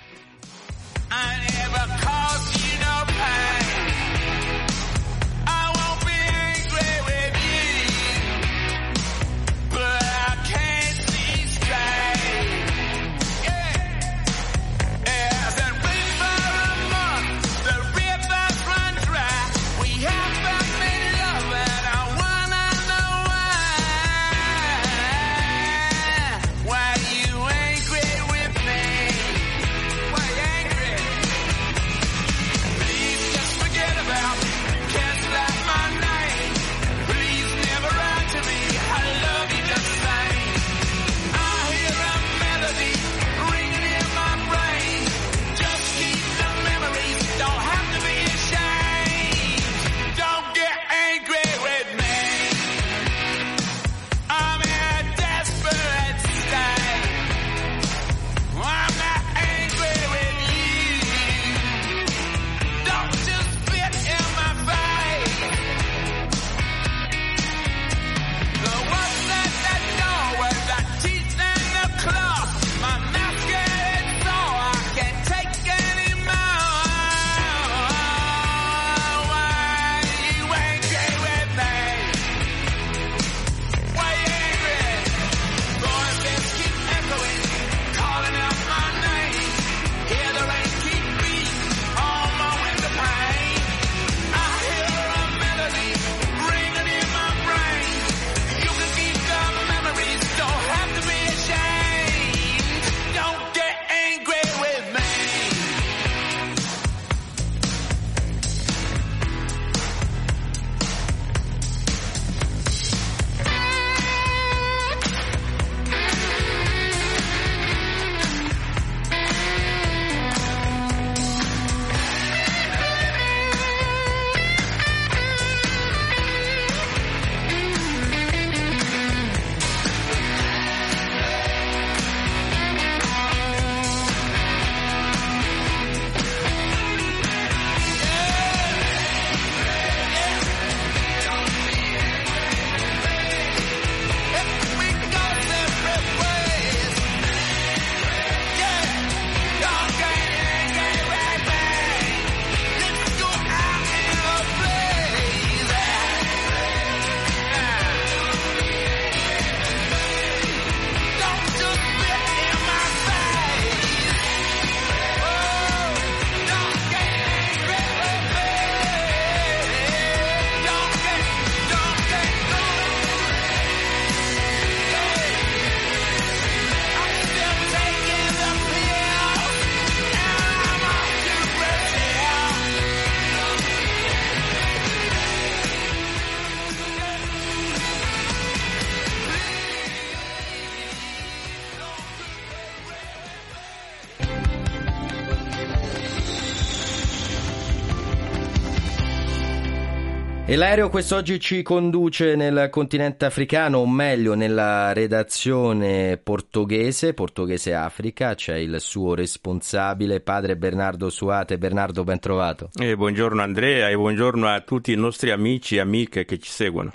E l'aereo quest'oggi ci conduce nel continente africano, o meglio nella redazione portoghese, Portoghese Africa, c'è il suo responsabile, padre Bernardo Suate. Bernardo, ben trovato. Eh, buongiorno Andrea e buongiorno a tutti i nostri amici e amiche che ci seguono.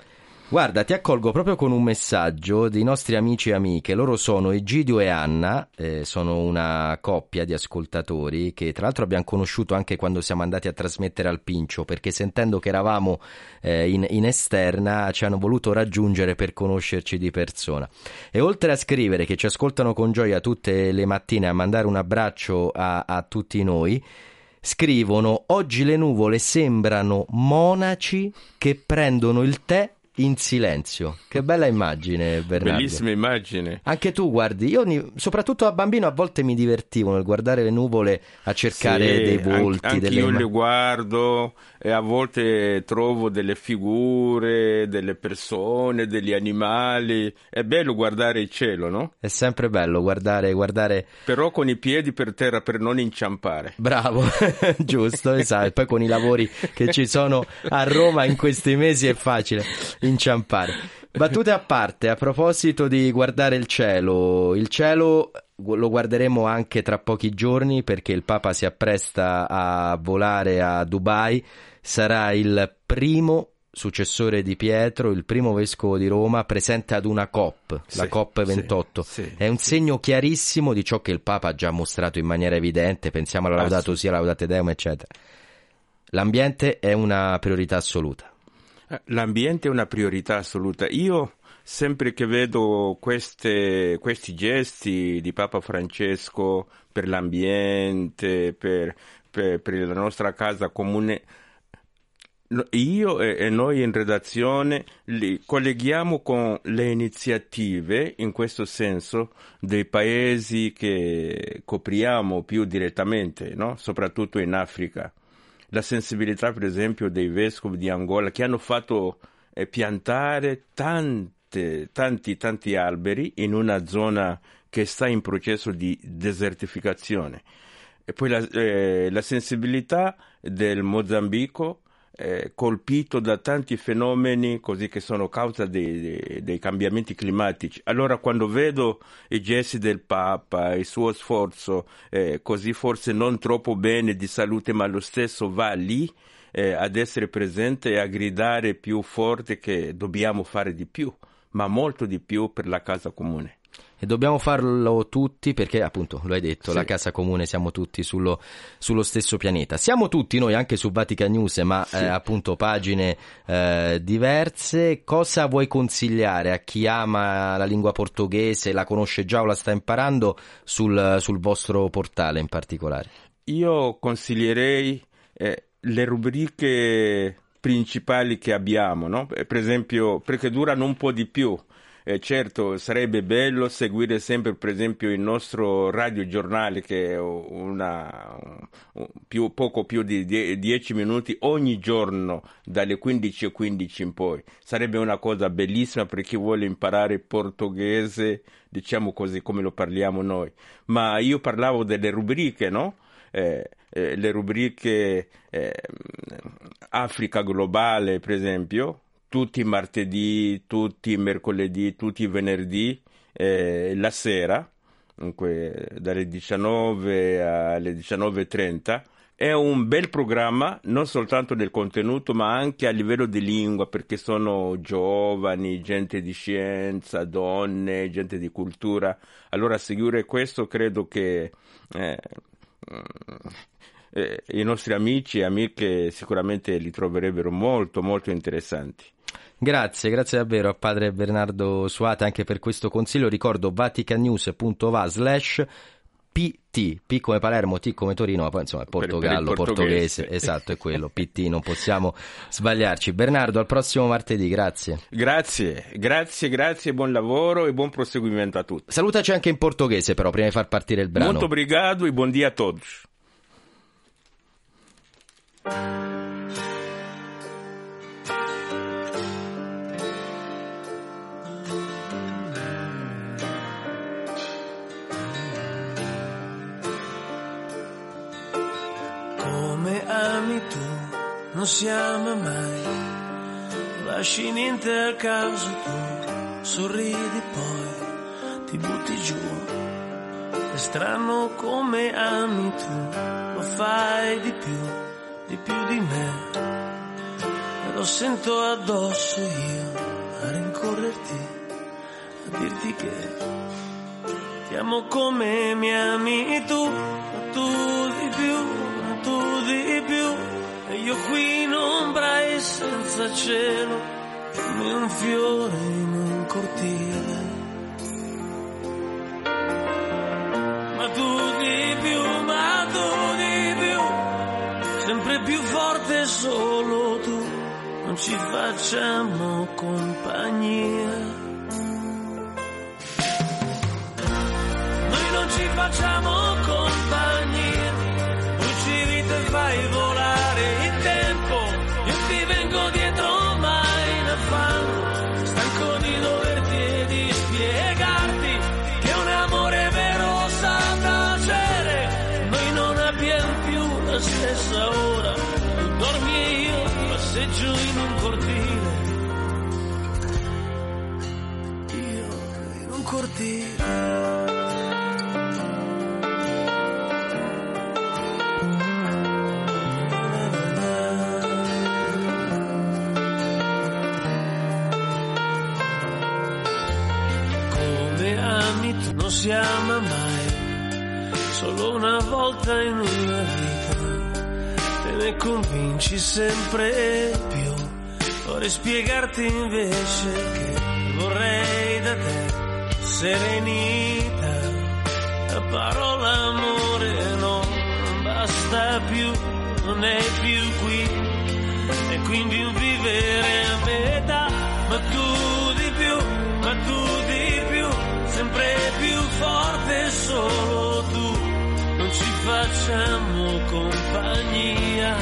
Guarda, ti accolgo proprio con un messaggio dei nostri amici e amiche. Loro sono Egidio e Anna, eh, sono una coppia di ascoltatori che tra l'altro abbiamo conosciuto anche quando siamo andati a trasmettere al Pincio, perché sentendo che eravamo eh, in, in esterna ci hanno voluto raggiungere per conoscerci di persona. E oltre a scrivere che ci ascoltano con gioia tutte le mattine, a mandare un abbraccio a, a tutti noi, scrivono oggi le nuvole sembrano monaci che prendono il tè in silenzio. Che bella immagine, Bernardo. Bellissima immagine. Anche tu guardi, io ogni- soprattutto da bambino a volte mi divertivo nel guardare le nuvole a cercare Sì, dei volti, anche delle io imma- le guardo e a volte trovo delle figure, delle persone, degli animali. È bello guardare il cielo, no? È sempre bello guardare, guardare Però con i piedi per terra per non inciampare. Bravo, giusto, esatto. E poi con i lavori che ci sono a Roma in questi mesi è facile inciampare. Battute a parte, a proposito di guardare il cielo, il cielo lo guarderemo anche tra pochi giorni perché il Papa si appresta a volare a Dubai, sarà il primo successore di Pietro, il primo vescovo di Roma, presente ad una COP, la Sì, COP 28. sì, sì, È un segno chiarissimo di ciò che il Papa ha già mostrato in maniera evidente, pensiamo alla Laudato sia, Laudate Deum, eccetera. L'ambiente è una priorità assoluta. L'ambiente è una priorità assoluta. Io sempre che vedo queste- questi gesti di Papa Francesco per l'ambiente, per, per- per la nostra casa comune, io e noi in redazione li colleghiamo con le iniziative, in questo senso, dei paesi che copriamo più direttamente, no? soprattutto in Africa la sensibilità, per esempio, dei vescovi di Angola che hanno fatto eh, piantare tante, tanti, tanti alberi in una zona che sta in processo di desertificazione. E poi la, eh, la sensibilità del Mozambico, eh, colpito da tanti fenomeni così che sono causa dei, dei- dei cambiamenti climatici. Allora quando vedo i gesti del Papa, il suo sforzo, eh, così forse non troppo bene di salute, ma lo stesso va lì eh, ad essere presente e a gridare più forte che dobbiamo fare di più, ma molto di più per la casa comune. E dobbiamo farlo tutti perché, appunto, lo hai detto, Sì. la casa comune siamo tutti sullo, sullo stesso pianeta. Siamo tutti noi anche su Vatican News, ma eh, appunto pagine eh, diverse. Cosa vuoi consigliare a chi ama la lingua portoghese, la conosce già o la sta imparando sul, sul vostro portale in particolare? Io consiglierei eh, le rubriche principali che abbiamo, no? Per esempio, perché durano un po' di più. Eh, certo, sarebbe bello seguire sempre, per esempio, il nostro radiogiornale che è una, un- più, poco più di die- 10 minuti ogni giorno dalle 15.15 in poi. Sarebbe una cosa bellissima per chi vuole imparare portoghese, diciamo così come lo parliamo noi. Ma io parlavo delle rubriche, no? Eh, eh, le rubriche eh, Africa globale, per esempio, tutti i martedì, tutti i mercoledì, tutti i venerdì, eh, la sera, dunque dalle 19 alle 19.30. È un bel programma, non soltanto del contenuto, ma anche a livello di lingua, perché sono giovani, gente di scienza, donne, gente di cultura. Allora, seguire questo credo che eh, eh, i nostri amici e amiche sicuramente li troverebbero molto, molto interessanti. Grazie, grazie davvero a padre Bernardo Suate anche per questo consiglio. Ricordo vaticanews.va slash PT, P come Palermo, T come Torino, ma poi insomma il Per- per il Portogallo, portoghese. portoghese, esatto, è quello, PT, non possiamo sbagliarci. Bernardo, al prossimo martedì, grazie. Grazie, grazie, grazie, buon lavoro e buon proseguimento a tutti. Salutaci anche in portoghese però, prima di far partire il brano. Muito obrigado e bom dia a todos. Come ami tu, non si ama mai. Lasci niente a caso tu, sorridi poi, ti butti giù. È strano come ami tu, lo fai di più, di più di me. E lo sento addosso io, a rincorrerti, a dirti che ti amo come mi ami tu, ma tu di più, tu di più. E io qui in ombra e senza cielo, come un fiore in un cortile. Ma tu di più, ma tu di più, sempre più forte solo tu, non ci facciamo compagnia. Noi non ci facciamo si ama mai, solo una volta in una vita, te ne convinci sempre più, vorrei spiegarti invece che vorrei da te serenità, la parola amore no, non basta più, non è più qui, e quindi un vivere a metà, ma tu di più, ma tu di più, sempre più forte solo tu, non ci facciamo compagnia.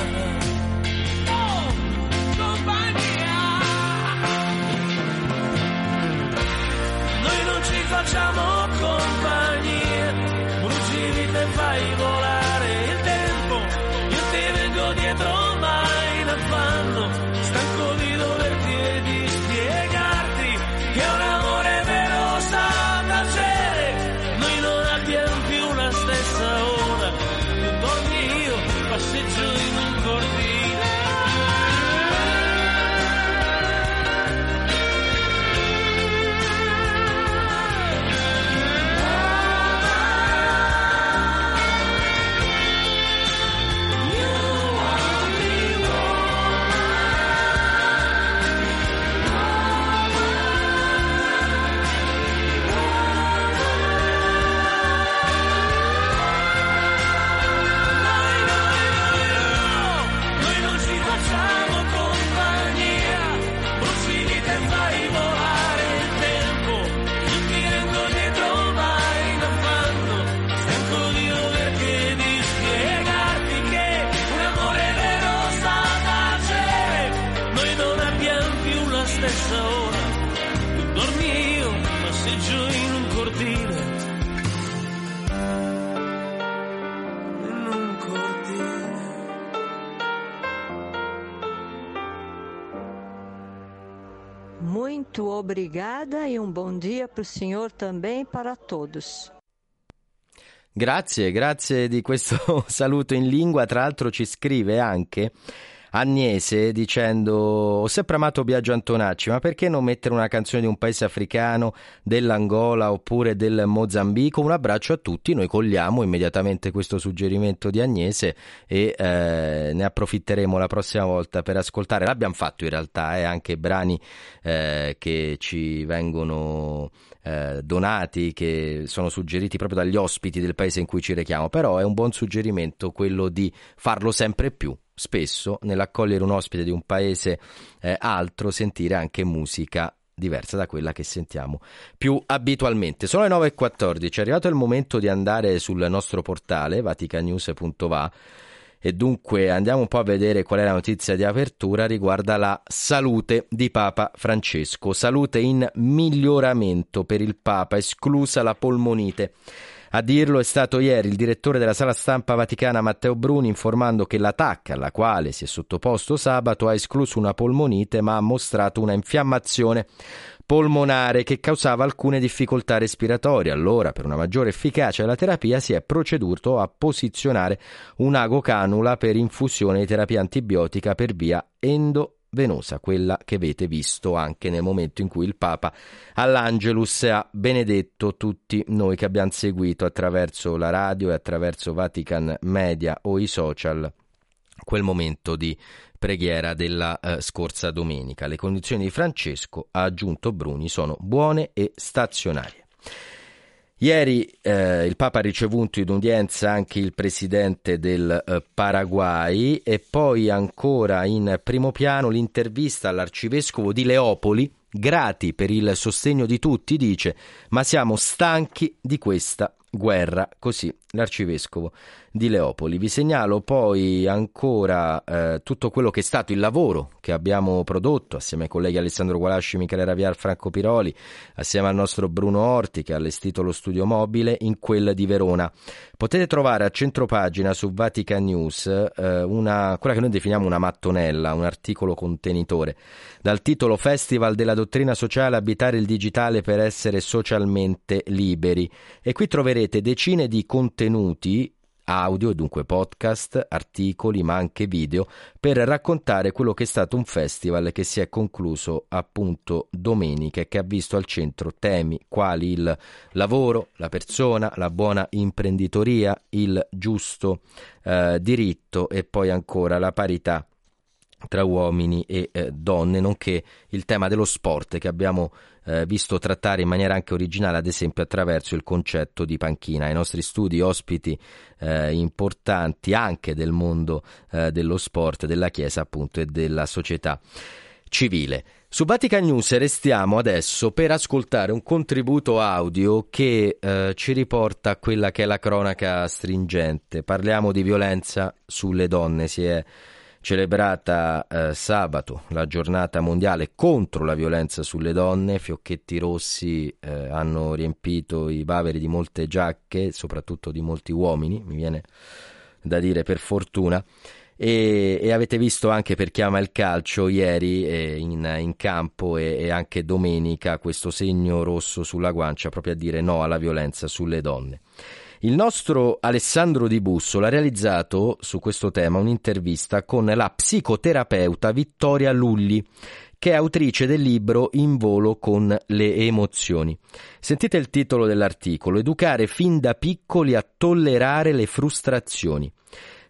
Oh, compagnia! Noi non ci facciamo compagnia, bruci vite e fai volare para o senhor também e para todos. Grazie, grazie di questo saluto in lingua. Tra l'altro ci scrive anche Agnese dicendo ho sempre amato Biagio Antonacci, ma perché non mettere una canzone di un paese africano, dell'Angola oppure del Mozambico? Un abbraccio a tutti, noi cogliamo immediatamente questo suggerimento di Agnese e eh, ne approfitteremo la prossima volta per ascoltare. L'abbiamo fatto in realtà, eh, anche brani eh, che ci vengono eh, donati, che sono suggeriti proprio dagli ospiti del paese in cui ci rechiamo, però è un buon suggerimento quello di farlo sempre più spesso nell'accogliere un ospite di un paese eh, altro sentire anche musica diversa da quella che sentiamo più abitualmente. Sono le 9.14, è arrivato il momento di andare sul nostro portale vaticanews.va e dunque andiamo un po' a vedere qual è la notizia di apertura riguarda la salute di Papa Francesco. Salute in miglioramento per il Papa, esclusa la polmonite. A dirlo è stato ieri il direttore della sala stampa vaticana Matteo Bruni informando che l'attacco alla quale si è sottoposto sabato ha escluso una polmonite ma ha mostrato una infiammazione polmonare che causava alcune difficoltà respiratorie. Allora, per una maggiore efficacia della terapia, si è proceduto a posizionare un'agocanula per infusione di terapia antibiotica per via endo venosa, quella che avete visto anche nel momento in cui il Papa all'Angelus ha benedetto tutti noi che abbiamo seguito attraverso la radio e attraverso Vatican Media o i social quel momento di preghiera della eh, scorsa domenica. Le condizioni di Francesco, ha aggiunto Bruni, sono buone e stazionarie. Ieri eh, il Papa ha ricevuto in udienza anche il presidente del eh, Paraguay e poi ancora in primo piano l'intervista all'arcivescovo di Leopoli, grati per il sostegno di tutti, dice, ma siamo stanchi di questa guerra, così l'arcivescovo di Leopoli. Vi segnalo poi ancora eh, tutto quello che è stato il lavoro che abbiamo prodotto assieme ai colleghi Alessandro Gualasci, Michele Raviar, Franco Piroli, assieme al nostro Bruno Orti che ha allestito lo studio mobile in quella di Verona. Potete trovare a centropagina su Vatican News eh, una, quella che noi definiamo una mattonella, un articolo contenitore, dal titolo Festival della dottrina sociale abitare il digitale per essere socialmente liberi. E qui troverete decine di contenuti audio, dunque podcast, articoli, ma anche video, per raccontare quello che è stato un festival che si è concluso appunto domenica e che ha visto al centro temi quali il lavoro, la persona, la buona imprenditoria, il giusto eh, diritto e poi ancora la parità tra uomini e eh, donne, nonché il tema dello sport che abbiamo eh, visto trattare in maniera anche originale, ad esempio attraverso il concetto di panchina. Ai nostri studi ospiti eh, importanti anche del mondo eh, dello sport, della Chiesa appunto e della società civile. Su Vatican News restiamo adesso per ascoltare un contributo audio che eh, ci riporta a quella che è la cronaca stringente. Parliamo di violenza sulle donne, si è celebrata eh, sabato la giornata mondiale contro la violenza sulle donne. Fiocchetti rossi eh, hanno riempito i baveri di molte giacche, soprattutto di molti uomini, mi viene da dire per fortuna. E, e avete visto anche per chi ama il calcio ieri eh, in, in, campo e, e anche domenica questo segno rosso sulla guancia proprio a dire no alla violenza sulle donne. Il nostro Alessandro Di Busso ha realizzato su questo tema un'intervista con la psicoterapeuta Vittoria Lulli, che è autrice del libro In volo con le emozioni. Sentite il titolo dell'articolo, Educare fin da piccoli a tollerare le frustrazioni.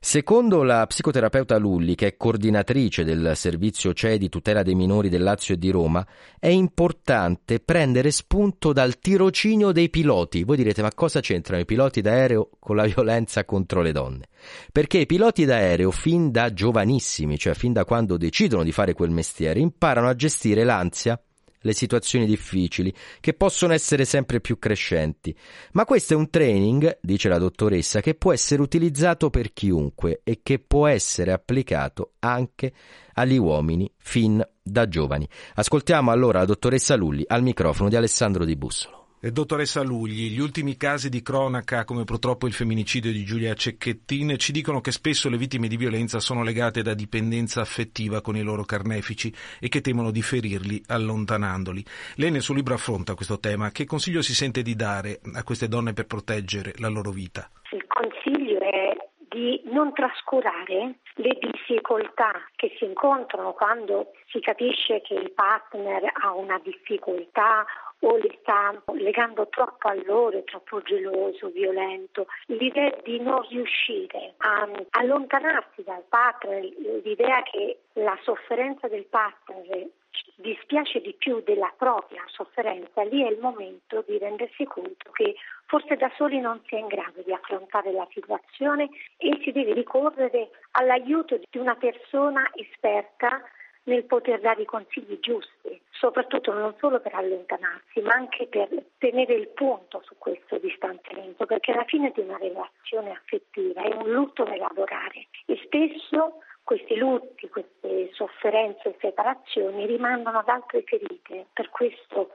Secondo la psicoterapeuta Lulli, che è coordinatrice del servizio CE di tutela dei minori del Lazio e di Roma, è importante prendere spunto dal tirocinio dei piloti. Voi direte, ma cosa c'entrano i piloti d'aereo con la violenza contro le donne? Perché i piloti d'aereo, fin da giovanissimi, cioè fin da quando decidono di fare quel mestiere, imparano a gestire l'ansia, le situazioni difficili, che possono essere sempre più crescenti. Ma questo è un training, dice la dottoressa, che può essere utilizzato per chiunque e che può essere applicato anche agli uomini fin da giovani. Ascoltiamo allora la dottoressa Lulli al microfono di Alessandro Di Bussolo. Dottoressa Lugli, gli ultimi casi di cronaca, come purtroppo il femminicidio di Giulia Cecchettin, ci dicono che spesso le vittime di violenza sono legate da dipendenza affettiva con i loro carnefici e che temono di ferirli allontanandoli. Lei nel suo libro affronta questo tema. Che consiglio si sente di dare a queste donne per proteggere la loro vita? Il consiglio è di non trascurare le difficoltà che si incontrano quando si capisce che il partner ha una difficoltà o li sta legando troppo a è troppo geloso, violento. L'idea di non riuscire a allontanarsi dal partner, l'idea che la sofferenza del partner dispiace di più della propria sofferenza, lì è il momento di rendersi conto che forse da soli non si è in grado di affrontare la situazione e si deve ricorrere all'aiuto di una persona esperta nel poter dare i consigli giusti, soprattutto non solo per allontanarsi, ma anche per tenere il punto su questo distanziamento, perché alla fine di una relazione affettiva è un lutto da elaborare e spesso questi lutti, queste sofferenze e separazioni rimandano ad altre ferite, per questo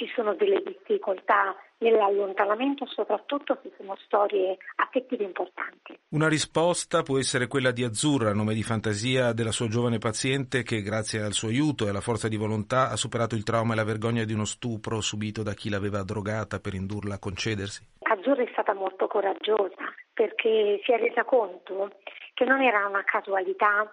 ci sono delle difficoltà nell'allontanamento, soprattutto se sono storie affettive importanti. Una risposta può essere quella di Azzurra, nome di fantasia della sua giovane paziente che grazie al suo aiuto e alla forza di volontà ha superato il trauma e la vergogna di uno stupro subito da chi l'aveva drogata per indurla a concedersi. Azzurra è stata molto coraggiosa perché si è resa conto che non era una casualità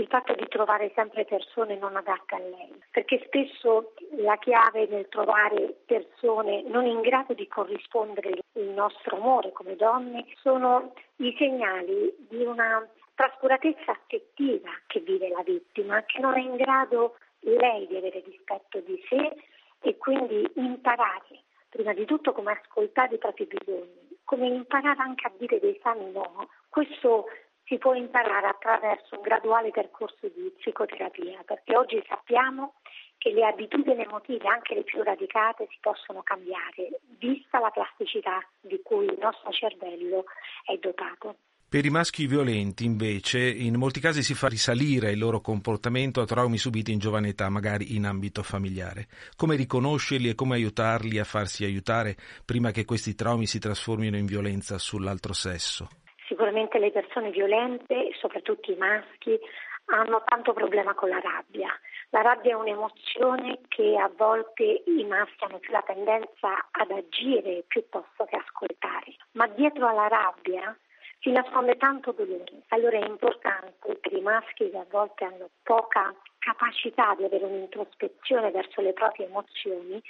il fatto di trovare sempre persone non adatte a lei, perché spesso la chiave nel trovare persone non in grado di corrispondere il nostro amore come donne sono i segnali di una trascuratezza affettiva che vive la vittima, che non è in grado lei di avere rispetto di sé e quindi imparare prima di tutto come ascoltare i propri bisogni, come imparare anche a dire dei sani no. Questo si può imparare attraverso un graduale percorso di psicoterapia, perché oggi sappiamo che le abitudini emotive, anche le più radicate, si possono cambiare, vista la plasticità di cui il nostro cervello è dotato. Per i maschi violenti, invece, in molti casi si fa risalire il loro comportamento a traumi subiti in giovane età, magari in ambito familiare. Come riconoscerli e come aiutarli a farsi aiutare prima che questi traumi si trasformino in violenza sull'altro sesso? Sicuramente le persone violente, soprattutto i maschi, hanno tanto problema con la rabbia. La rabbia è un'emozione che a volte i maschi hanno più la tendenza ad agire piuttosto che ascoltare, ma dietro alla rabbia si nasconde tanto dolore. Allora è importante per i maschi che a volte hanno poca capacità di avere un'introspezione verso le proprie emozioni,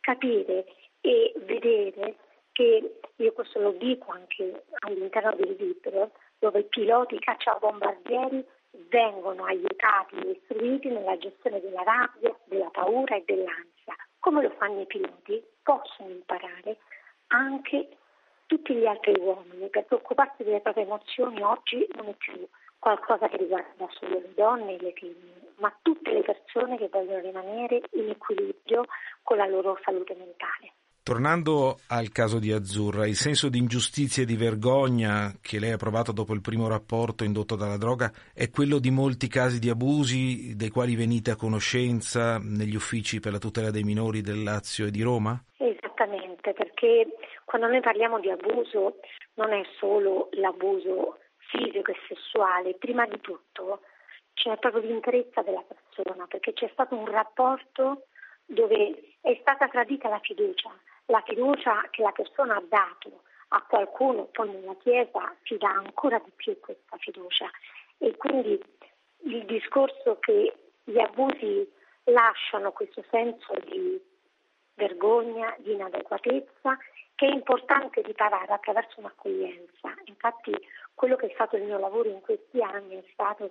capire e vedere che io questo lo dico anche all'interno del libro, dove i piloti cacciabombardieri vengono aiutati e istruiti nella gestione della rabbia, della paura e dell'ansia. Come lo fanno i piloti? Possono imparare anche tutti gli altri uomini, perché occuparsi delle proprie emozioni oggi non è più qualcosa che riguarda solo le donne e le femmine, ma tutte le persone che vogliono rimanere in equilibrio con la loro salute mentale. Tornando al caso di Azzurra, il senso di ingiustizia e di vergogna che lei ha provato dopo il primo rapporto indotto dalla droga è quello di molti casi di abusi dei quali venite a conoscenza negli uffici per la tutela dei minori del Lazio e di Roma? Esattamente, perché quando noi parliamo di abuso non è solo l'abuso fisico e sessuale, prima di tutto c'è proprio l'interezza della persona, perché c'è stato un rapporto dove è stata tradita la fiducia, la fiducia che la persona ha dato a qualcuno, poi nella Chiesa si dà ancora di più questa fiducia e quindi il discorso che gli abusi lasciano questo senso di vergogna, di inadeguatezza, che è importante riparare attraverso un'accoglienza. Infatti quello che è stato il mio lavoro in questi anni è stato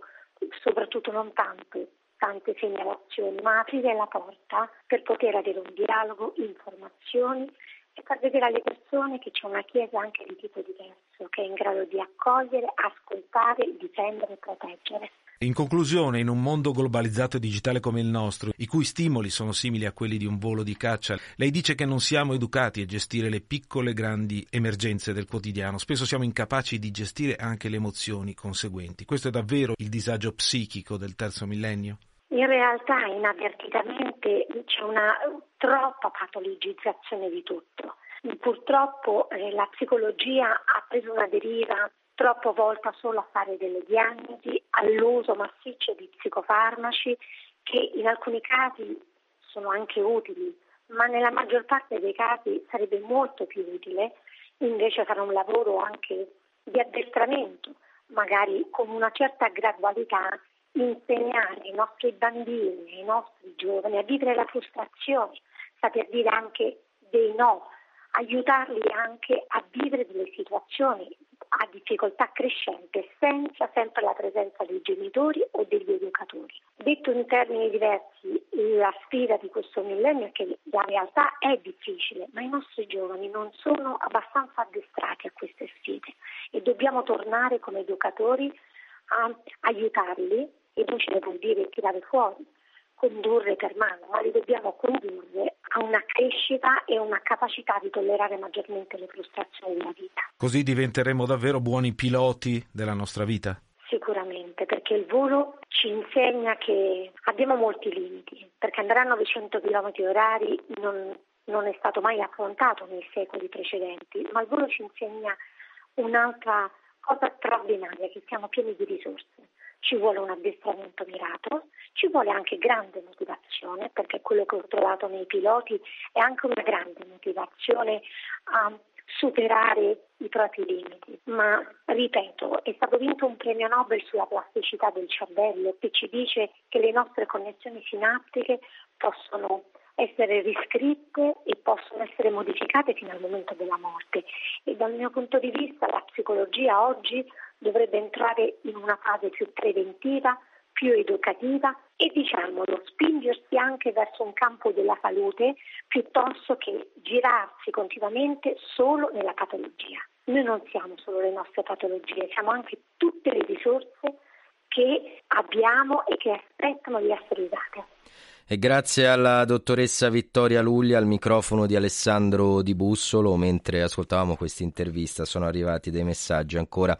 soprattutto non tanto tante segnalazioni, ma aprire la porta per poter avere un dialogo, informazioni e far vedere alle persone che c'è una Chiesa anche di tipo diverso, che è in grado di accogliere, ascoltare, difendere e proteggere. In conclusione, in un mondo globalizzato e digitale come il nostro, i cui stimoli sono simili a quelli di un volo di caccia, lei dice che non siamo educati a gestire le piccole e grandi emergenze del quotidiano. Spesso siamo incapaci di gestire anche le emozioni conseguenti. Questo è davvero il disagio psichico del terzo millennio? In realtà inavvertitamente c'è una troppa patologizzazione di tutto. Purtroppo eh, la psicologia ha preso una deriva troppo volta solo a fare delle diagnosi, all'uso massiccio di psicofarmaci che in alcuni casi sono anche utili, ma nella maggior parte dei casi sarebbe molto più utile invece fare un lavoro anche di addestramento, magari con una certa gradualità insegnare ai nostri bambini, ai nostri giovani a vivere la frustrazione, saper dire anche dei no, aiutarli anche a vivere delle situazioni a difficoltà crescente senza sempre la presenza dei genitori o degli educatori. Detto in termini diversi, la sfida di questo millennio è che la realtà è difficile, ma i nostri giovani non sono abbastanza addestrati a queste sfide e dobbiamo tornare come educatori a aiutarli e ne vuol dire tirare fuori, condurre per mano, ma li dobbiamo condurre a una crescita e una capacità di tollerare maggiormente le frustrazioni della vita. Così diventeremo davvero buoni piloti della nostra vita? Sicuramente, perché il volo ci insegna che abbiamo molti limiti, perché andare a 900 km orari non, non è stato mai affrontato nei secoli precedenti, ma il volo ci insegna un'altra cosa straordinaria, che siamo pieni di risorse ci vuole un addestramento mirato, ci vuole anche grande motivazione, perché quello che ho trovato nei piloti è anche una grande motivazione a superare i propri limiti. Ma ripeto, è stato vinto un premio Nobel sulla plasticità del cervello che ci dice che le nostre connessioni sinaptiche possono essere riscritte e possono essere modificate fino al momento della morte. E dal mio punto di vista la psicologia oggi dovrebbe entrare in una fase più preventiva, più educativa e diciamolo, spingersi anche verso un campo della salute piuttosto che girarsi continuamente solo nella patologia. Noi non siamo solo le nostre patologie, siamo anche tutte le risorse che abbiamo e che aspettano di essere usate. E grazie alla dottoressa Vittoria Luglia al microfono di Alessandro Di Bussolo, mentre ascoltavamo questa intervista sono arrivati dei messaggi ancora.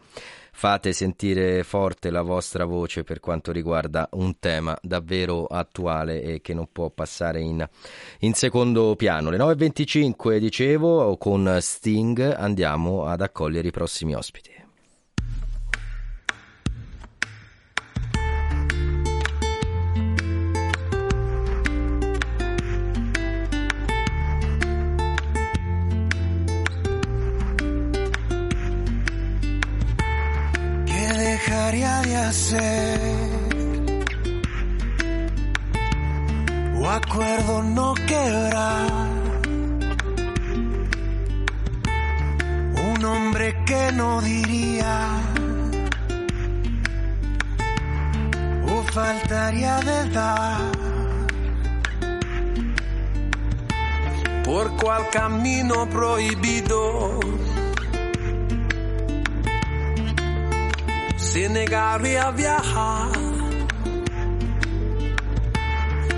Fate sentire forte la vostra voce per quanto riguarda un tema davvero attuale e che non può passare in, in secondo piano. Le 9.25, dicevo, con Sting andiamo ad accogliere i prossimi ospiti. De hacer. O acuerdo no quebrar. Un hombre que no diría. O faltaría de dar. Por cual camino prohibido se negaría a viajar.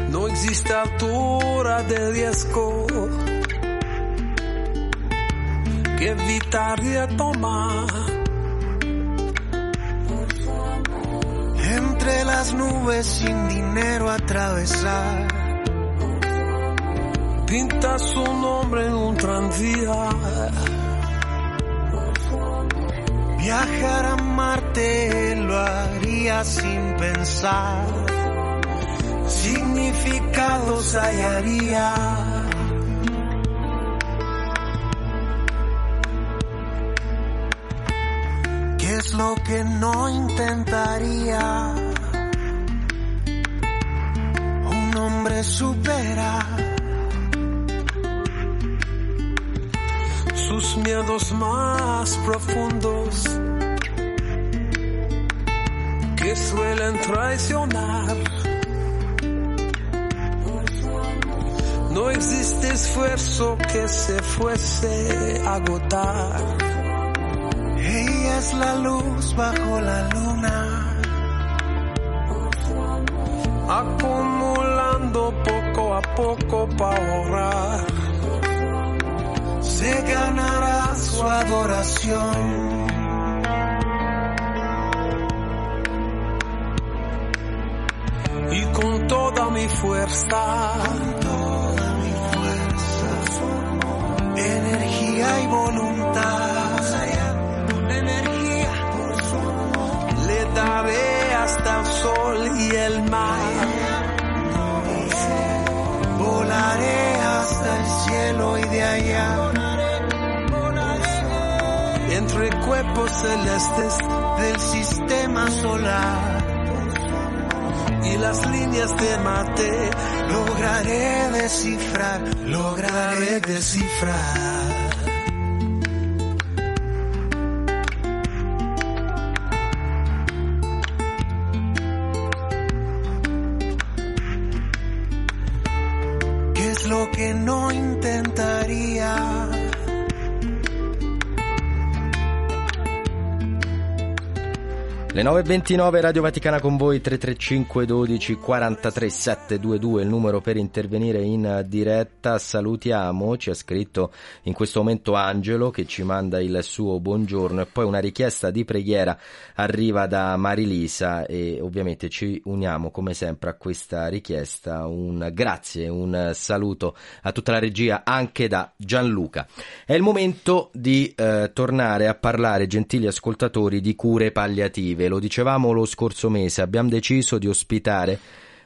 No existe altura de riesgo que evitaría tomar. Entre las nubes sin dinero atravesar. Pinta su nombre en un tranvía Viajar a Marte lo haría sin pensar. Significados hallaría. ¿Qué es lo que no intentaría? Un hombre supera miedos más profundos que suelen traicionar. No existe esfuerzo que se fuese a agotar. Ella es la luz bajo la luna, acumulando poco a poco para ahorrar se ganará su adoración. Y con toda mi fuerza, toda mi fuerza, energía y voluntad, energía, le daré hasta el sol y el mar. Volaré hasta el cielo y de allá cuerpos celestes del sistema solar y las líneas de mate lograré descifrar, lograré descifrar. 9.29 Radio Vaticana con voi 335 12 43 722 il numero per intervenire in diretta. Salutiamo ci ha scritto in questo momento Angelo che ci manda il suo buongiorno. E poi una richiesta di preghiera arriva da Marilisa e ovviamente ci uniamo come sempre a questa richiesta. Un grazie un saluto a tutta la regia anche da Gianluca. È il momento di eh, tornare a parlare gentili ascoltatori di cure palliative. Lo dicevamo lo scorso mese, abbiamo deciso di ospitare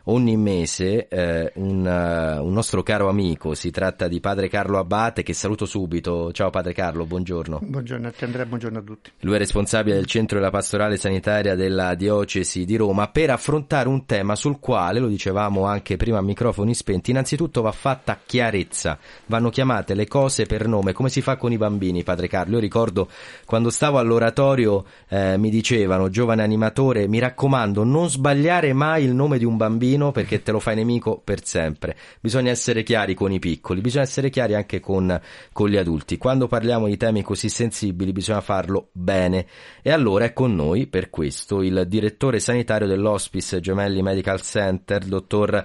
ogni mese eh, un, uh, un, nostro caro amico, si tratta di padre Carlo Abate che saluto subito. Ciao padre Carlo, buongiorno. Buongiorno a te Andrea, buongiorno a tutti. Lui è responsabile del centro della pastorale sanitaria della diocesi di Roma per affrontare un tema sul quale, lo dicevamo anche prima a microfoni spenti, innanzitutto va fatta chiarezza, vanno chiamate le cose per nome, come si fa con i bambini padre Carlo. Io ricordo quando stavo all'oratorio eh, mi dicevano, giovane animatore, mi raccomando non sbagliare mai il nome di un bambino bambino perché te lo fai nemico per sempre. Bisogna essere chiari con i piccoli, bisogna essere chiari anche con, con gli adulti. Quando parliamo di temi così sensibili bisogna farlo bene. E allora è con noi per questo il direttore sanitario dell'Hospice Gemelli Medical Center, dottor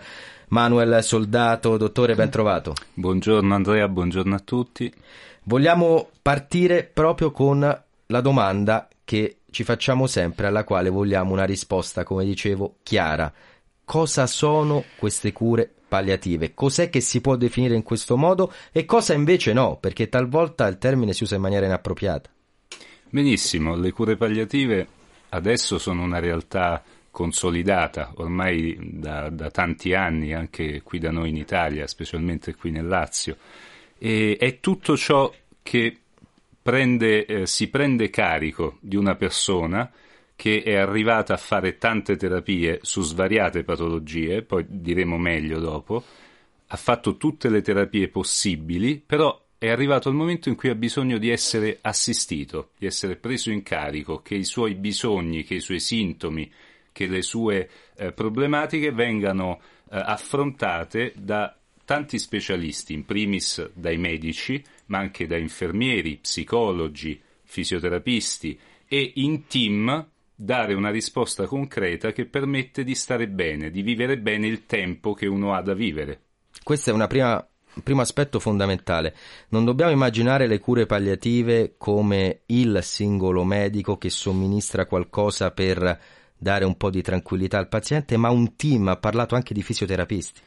Manuel Soldato. Dottore, ben trovato. Buongiorno Andrea, buongiorno a tutti. Vogliamo partire proprio con la domanda che ci facciamo sempre, alla quale vogliamo una risposta, come dicevo, chiara cosa sono queste cure palliative, cos'è che si può definire in questo modo e cosa invece no, perché talvolta il termine si usa in maniera inappropriata. Benissimo, le cure palliative adesso sono una realtà consolidata ormai da, da tanti anni anche qui da noi in Italia, specialmente qui nel Lazio, e è tutto ciò che prende, eh, si prende carico di una persona che è arrivata a fare tante terapie su svariate patologie, poi diremo meglio dopo, ha fatto tutte le terapie possibili, però è arrivato il momento in cui ha bisogno di essere assistito, di essere preso in carico, che i suoi bisogni, che i suoi sintomi, che le sue eh, problematiche vengano eh, affrontate da tanti specialisti, in primis dai medici, ma anche da infermieri, psicologi, fisioterapisti e in team dare una risposta concreta che permette di stare bene, di vivere bene il tempo che uno ha da vivere. Questo è un primo aspetto fondamentale. Non dobbiamo immaginare le cure palliative come il singolo medico che somministra qualcosa per dare un po' di tranquillità al paziente, ma un team, ha parlato anche di fisioterapisti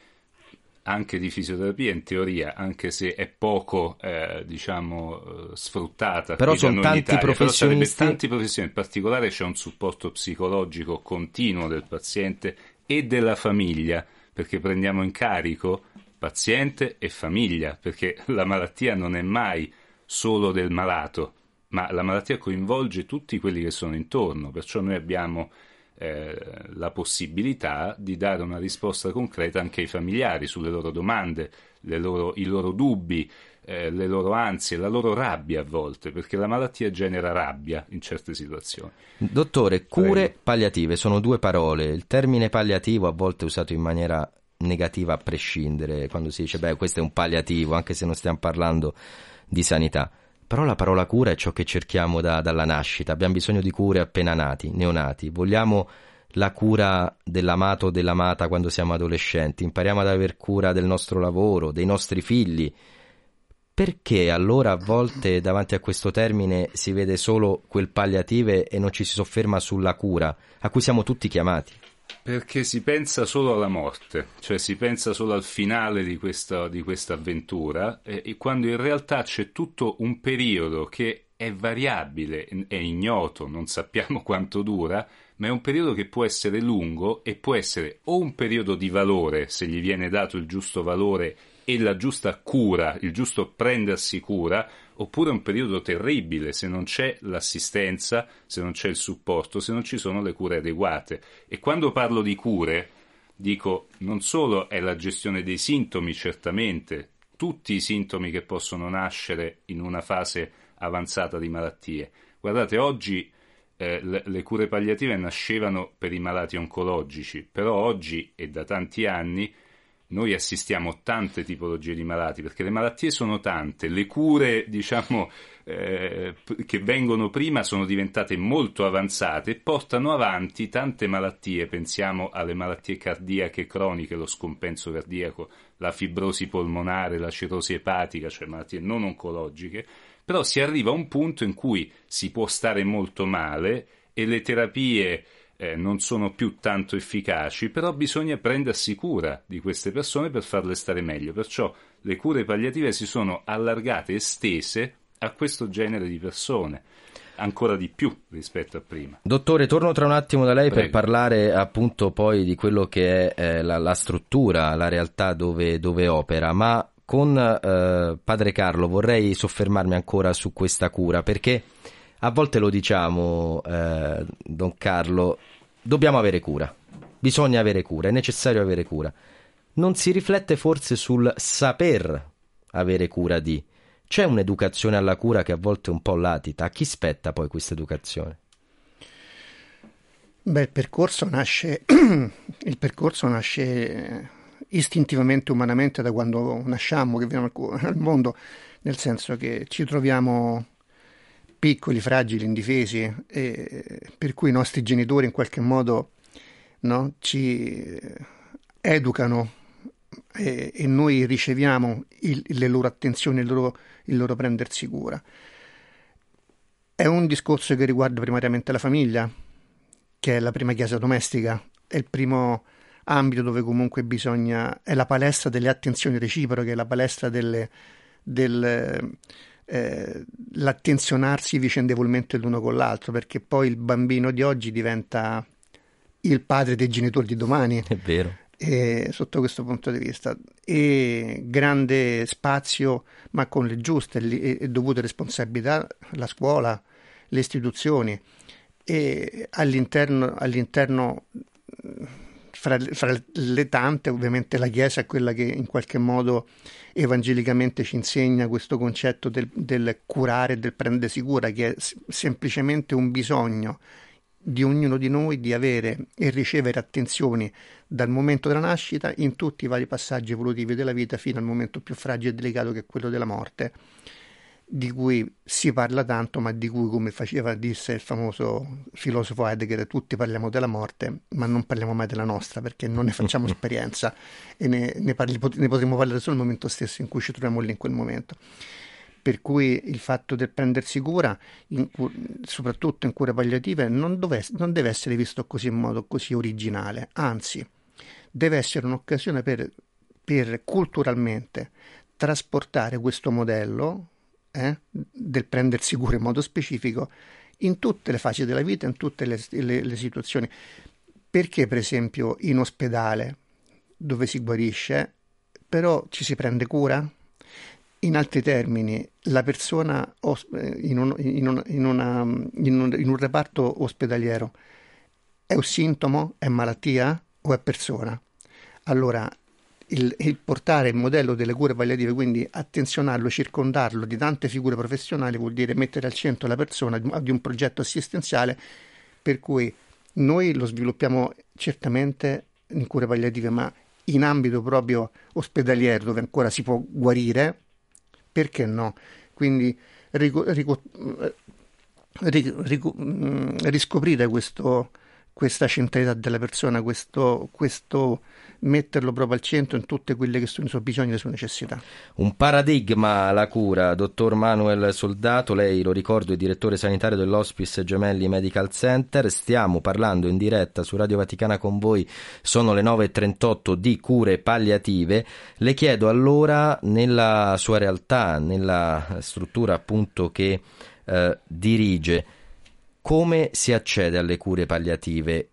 anche di fisioterapia in teoria, anche se è poco eh, diciamo, eh, sfruttata. Però sono tanti professionisti. Però tanti professionisti, in particolare c'è un supporto psicologico continuo del paziente e della famiglia, perché prendiamo in carico paziente e famiglia, perché la malattia non è mai solo del malato, ma la malattia coinvolge tutti quelli che sono intorno, perciò noi abbiamo eh, la possibilità di dare una risposta concreta anche ai familiari sulle loro domande, loro, i loro dubbi, eh, le loro ansie, la loro rabbia a volte, perché la malattia genera rabbia in certe situazioni. Dottore, cure Prego. palliative sono due parole. Il termine palliativo a volte è usato in maniera negativa a prescindere, quando si dice beh questo è un palliativo, anche se non stiamo parlando di sanità. Però la parola cura è ciò che cerchiamo da, dalla nascita. Abbiamo bisogno di cure appena nati, neonati. Vogliamo la cura dell'amato o dell'amata quando siamo adolescenti. Impariamo ad aver cura del nostro lavoro, dei nostri figli. Perché allora a volte davanti a questo termine si vede solo quel palliative e non ci si sofferma sulla cura a cui siamo tutti chiamati? Perché si pensa solo alla morte, cioè si pensa solo al finale di questa, di questa avventura, eh, quando in realtà c'è tutto un periodo che è variabile, è ignoto, non sappiamo quanto dura, ma è un periodo che può essere lungo e può essere o un periodo di valore, se gli viene dato il giusto valore e la giusta cura, il giusto prendersi cura, oppure un periodo terribile se non c'è l'assistenza, se non c'è il supporto, se non ci sono le cure adeguate. E quando parlo di cure, dico non solo è la gestione dei sintomi, certamente, tutti i sintomi che possono nascere in una fase avanzata di malattie. Guardate, oggi eh, le, le cure palliative nascevano per i malati oncologici, però oggi e da tanti anni noi assistiamo a tante tipologie di malati, perché le malattie sono tante, le cure, diciamo, eh, che vengono prima sono diventate molto avanzate e portano avanti tante malattie, pensiamo alle malattie cardiache croniche, lo scompenso cardiaco, la fibrosi polmonare, la cirrosi epatica, cioè malattie non oncologiche, però si arriva a un punto in cui si può stare molto male e le terapie eh, non sono più tanto efficaci, però bisogna prendersi cura di queste persone per farle stare meglio. Perciò le cure palliative si sono allargate estese a questo genere di persone. ancora di più rispetto a prima. Dottore, torno tra un attimo da lei Prego. per parlare appunto poi di quello che è eh, la, la struttura, la realtà dove, dove opera, ma con eh, padre Carlo vorrei soffermarmi ancora su questa cura perché a volte lo diciamo, eh, don Carlo, dobbiamo avere cura, bisogna avere cura, è necessario avere cura. Non si riflette forse sul saper avere cura di. C'è un'educazione alla cura che a volte è un po' latita. A chi spetta poi questa educazione? Beh, il percorso nasce, il percorso nasce istintivamente, umanamente, da quando nasciamo, che veniamo al mondo, nel senso che ci troviamo piccoli, fragili, indifesi, per cui i nostri genitori in qualche modo no, ci educano e, e noi riceviamo il, le loro attenzioni, il loro, il loro prendersi cura. È un discorso che riguarda primariamente la famiglia, che è la prima chiesa domestica, è il primo ambito dove comunque bisogna, è la palestra delle attenzioni reciproche, la palestra delle, del, eh, l'attenzionarsi vicendevolmente l'uno con l'altro, perché poi il bambino di oggi diventa il padre dei genitori di domani. È vero. E, sotto questo punto di vista e grande spazio ma con le giuste e, e dovute responsabilità la scuola le istituzioni e all'interno, all'interno fra, fra, le tante ovviamente la Chiesa è quella che in qualche modo evangelicamente ci insegna questo concetto del, del curare del prendersi cura che è semplicemente un bisogno di ognuno di noi di avere e ricevere attenzioni dal momento della nascita in tutti i vari passaggi evolutivi della vita fino al momento più fragile e delicato che è quello della morte di cui si parla tanto ma di cui come faceva disse il famoso filosofo Heidegger tutti parliamo della morte ma non parliamo mai della nostra perché non ne facciamo esperienza e ne, ne, parli, ne potremo parlare solo nel momento stesso in cui ci troviamo lì in quel momento. Per cui il fatto del prendersi cura, in, soprattutto in cure palliative, non, dove, non, deve essere visto così in modo così originale, anzi deve essere un'occasione per, per culturalmente trasportare questo modello eh, del prendersi cura in modo specifico in tutte le fasi della vita, in tutte le, le, le situazioni. Perché per esempio in ospedale dove si guarisce, però ci si prende cura? In altri termini, la persona in un, in un, in una, in un, in un reparto ospedaliero è un sintomo, è malattia o è persona? Allora, il, il, portare il modello delle cure palliative, quindi attenzionarlo, circondarlo di tante figure professionali, vuol dire mettere al centro la persona di un progetto assistenziale per cui noi lo sviluppiamo certamente in cure palliative, ma in ambito proprio ospedaliero dove ancora si può guarire, perché no? Quindi rico, rico, rico, riscoprire questo, questa centralità della persona, questo, questo metterlo proprio al centro in tutte quelle che sono i suoi bisogni e le sue necessità. Un paradigma la cura, dottor Manuel Soldato, lei lo ricordo è direttore sanitario dell'Hospice Gemelli Medical Center, stiamo parlando in diretta su Radio Vaticana con voi, sono le 9.38 di cure palliative, le chiedo allora nella sua realtà, nella struttura appunto che eh, dirige, come si accede alle cure palliative?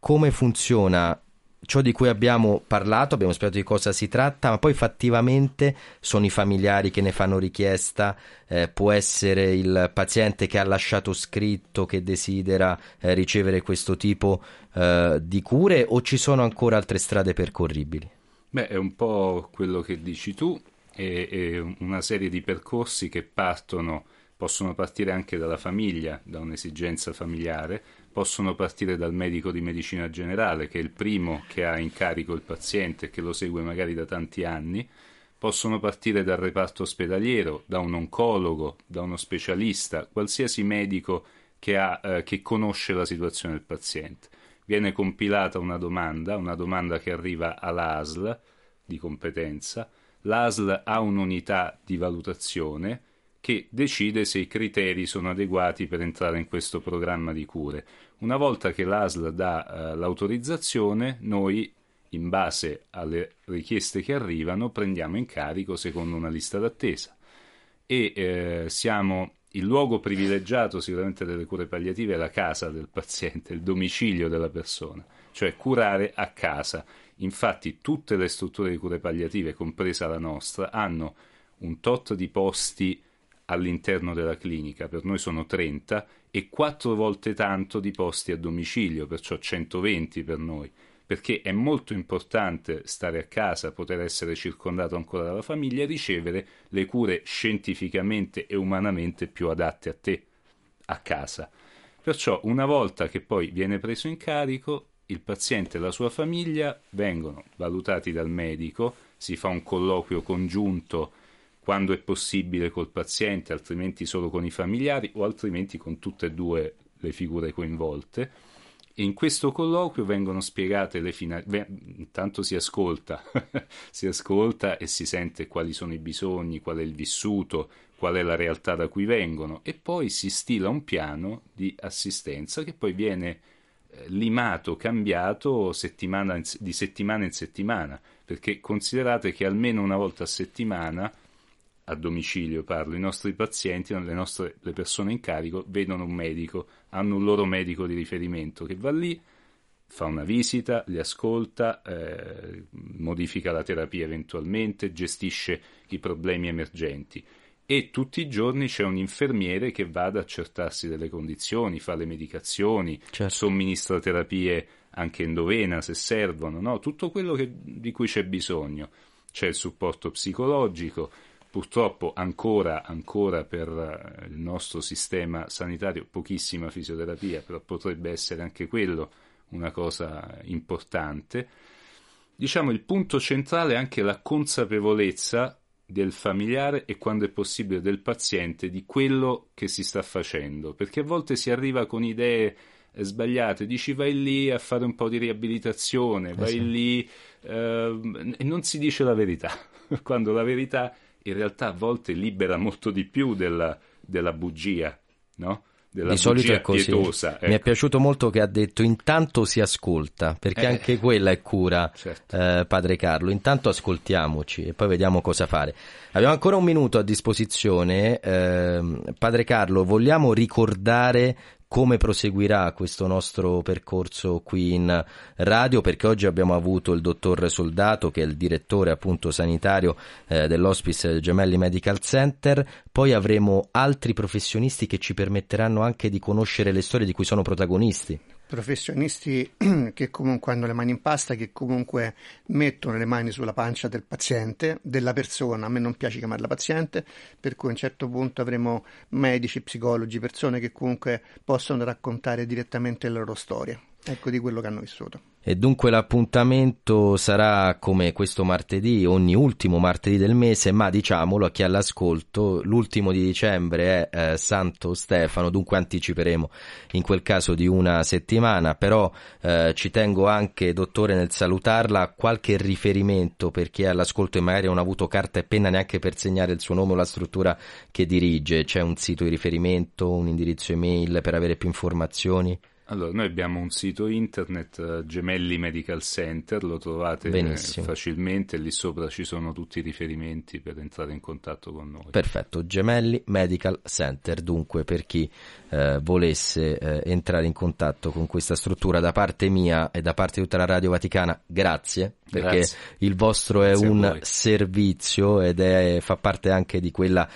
Come funziona ciò di cui abbiamo parlato, abbiamo spiegato di cosa si tratta, ma poi fattivamente sono i familiari che ne fanno richiesta, eh, può essere il paziente che ha lasciato scritto che desidera eh, ricevere questo tipo eh, di cure o ci sono ancora altre strade percorribili? Beh, è un po' quello che dici tu, è, è una serie di percorsi che partono, possono partire anche dalla famiglia, da un'esigenza familiare, possono partire dal medico di medicina generale, che è il primo che ha in carico il paziente e che lo segue magari da tanti anni, possono partire dal reparto ospedaliero, da un oncologo, da uno specialista, qualsiasi medico che, ha, eh, che conosce la situazione del paziente. Viene compilata una domanda, una domanda che arriva all'ASL di competenza, l'ASL ha un'unità di valutazione che decide se i criteri sono adeguati per entrare in questo programma di cure. Una volta che l'ASL dà uh, l'autorizzazione, noi, in base alle richieste che arrivano, prendiamo in carico secondo una lista d'attesa e eh, siamo il luogo privilegiato sicuramente delle cure palliative è la casa del paziente, il domicilio della persona, cioè curare a casa. Infatti tutte le strutture di cure palliative, compresa la nostra, hanno un tot di posti all'interno della clinica, per noi sono 30, e quattro volte tanto di posti a domicilio, perciò 120 per noi, perché è molto importante stare a casa, poter essere circondato ancora dalla famiglia e ricevere le cure scientificamente e umanamente più adatte a te, a casa. Perciò una volta che poi viene preso in carico, il paziente e la sua famiglia vengono valutati dal medico, si fa un colloquio congiunto quando è possibile col paziente, altrimenti solo con i familiari o altrimenti con tutte e due le figure coinvolte. In questo colloquio vengono spiegate le finalità, intanto si ascolta, si ascolta e si sente quali sono i bisogni, qual è il vissuto, qual è la realtà da cui vengono e poi si stila un piano di assistenza che poi viene eh, limato, cambiato settimana in, di settimana in settimana, perché considerate che almeno una volta a settimana a domicilio parlo, i nostri pazienti, le, nostre, le persone in carico vedono un medico, hanno un loro medico di riferimento che va lì, fa una visita, li ascolta, eh, modifica la terapia eventualmente, gestisce i problemi emergenti e tutti i giorni c'è un infermiere che va ad accertarsi delle condizioni, fa le medicazioni, certo. somministra terapie anche endovena se servono, no? tutto quello che, di cui c'è bisogno. C'è il supporto psicologico, Purtroppo ancora, ancora per eh, il nostro sistema sanitario pochissima fisioterapia, però potrebbe essere anche quello una cosa importante. Diciamo il punto centrale è anche la consapevolezza del familiare e quando è possibile del paziente di quello che si sta facendo, perché a volte si arriva con idee sbagliate, dici vai lì a fare un po' di riabilitazione, vai eh sì. lì eh, e non si dice la verità, quando la verità in realtà a volte libera molto di più della, della bugia, no? Della di solito è così. Pietosa, ecco. Mi è ecco. piaciuto molto che ha detto intanto si ascolta, perché eh, anche quella è cura, certo. eh, padre Carlo. Intanto ascoltiamoci e poi vediamo cosa fare. Abbiamo ancora un minuto a disposizione. Eh, padre Carlo, vogliamo ricordare come proseguirà questo nostro percorso qui in radio perché oggi abbiamo avuto il dottor Soldato che è il direttore appunto sanitario eh, dell'Hospice Gemelli Medical Center. Poi avremo altri professionisti che ci permetteranno anche di conoscere le storie di cui sono protagonisti professionisti che comunque hanno le mani in pasta, che comunque mettono le mani sulla pancia del paziente, della persona, a me non piace chiamarla paziente, per cui a un certo punto avremo medici, psicologi, persone che comunque possono raccontare direttamente la loro storia, ecco di quello che hanno vissuto. E dunque l'appuntamento sarà come questo martedì, ogni ultimo martedì del mese, ma diciamolo a chi all'ascolto, l'ultimo di dicembre è eh, Santo Stefano, dunque anticiperemo in quel caso di una settimana, però eh, ci tengo anche, dottore, nel salutarla, qualche riferimento per chi è all'ascolto e magari non ha avuto carta e penna neanche per segnare il suo nome o la struttura che dirige, c'è un sito di riferimento, un indirizzo email per avere più informazioni? Allora, noi abbiamo un sito internet, uh, Gemelli Medical Center, lo trovate Benissimo. facilmente, lì sopra ci sono tutti i riferimenti per entrare in contatto con noi. Perfetto, Gemelli Medical Center, dunque per chi eh, volesse eh, entrare in contatto con questa struttura da parte mia e da parte di tutta la Radio Vaticana, grazie, perché grazie. il vostro è grazie un servizio ed è, fa parte anche di quella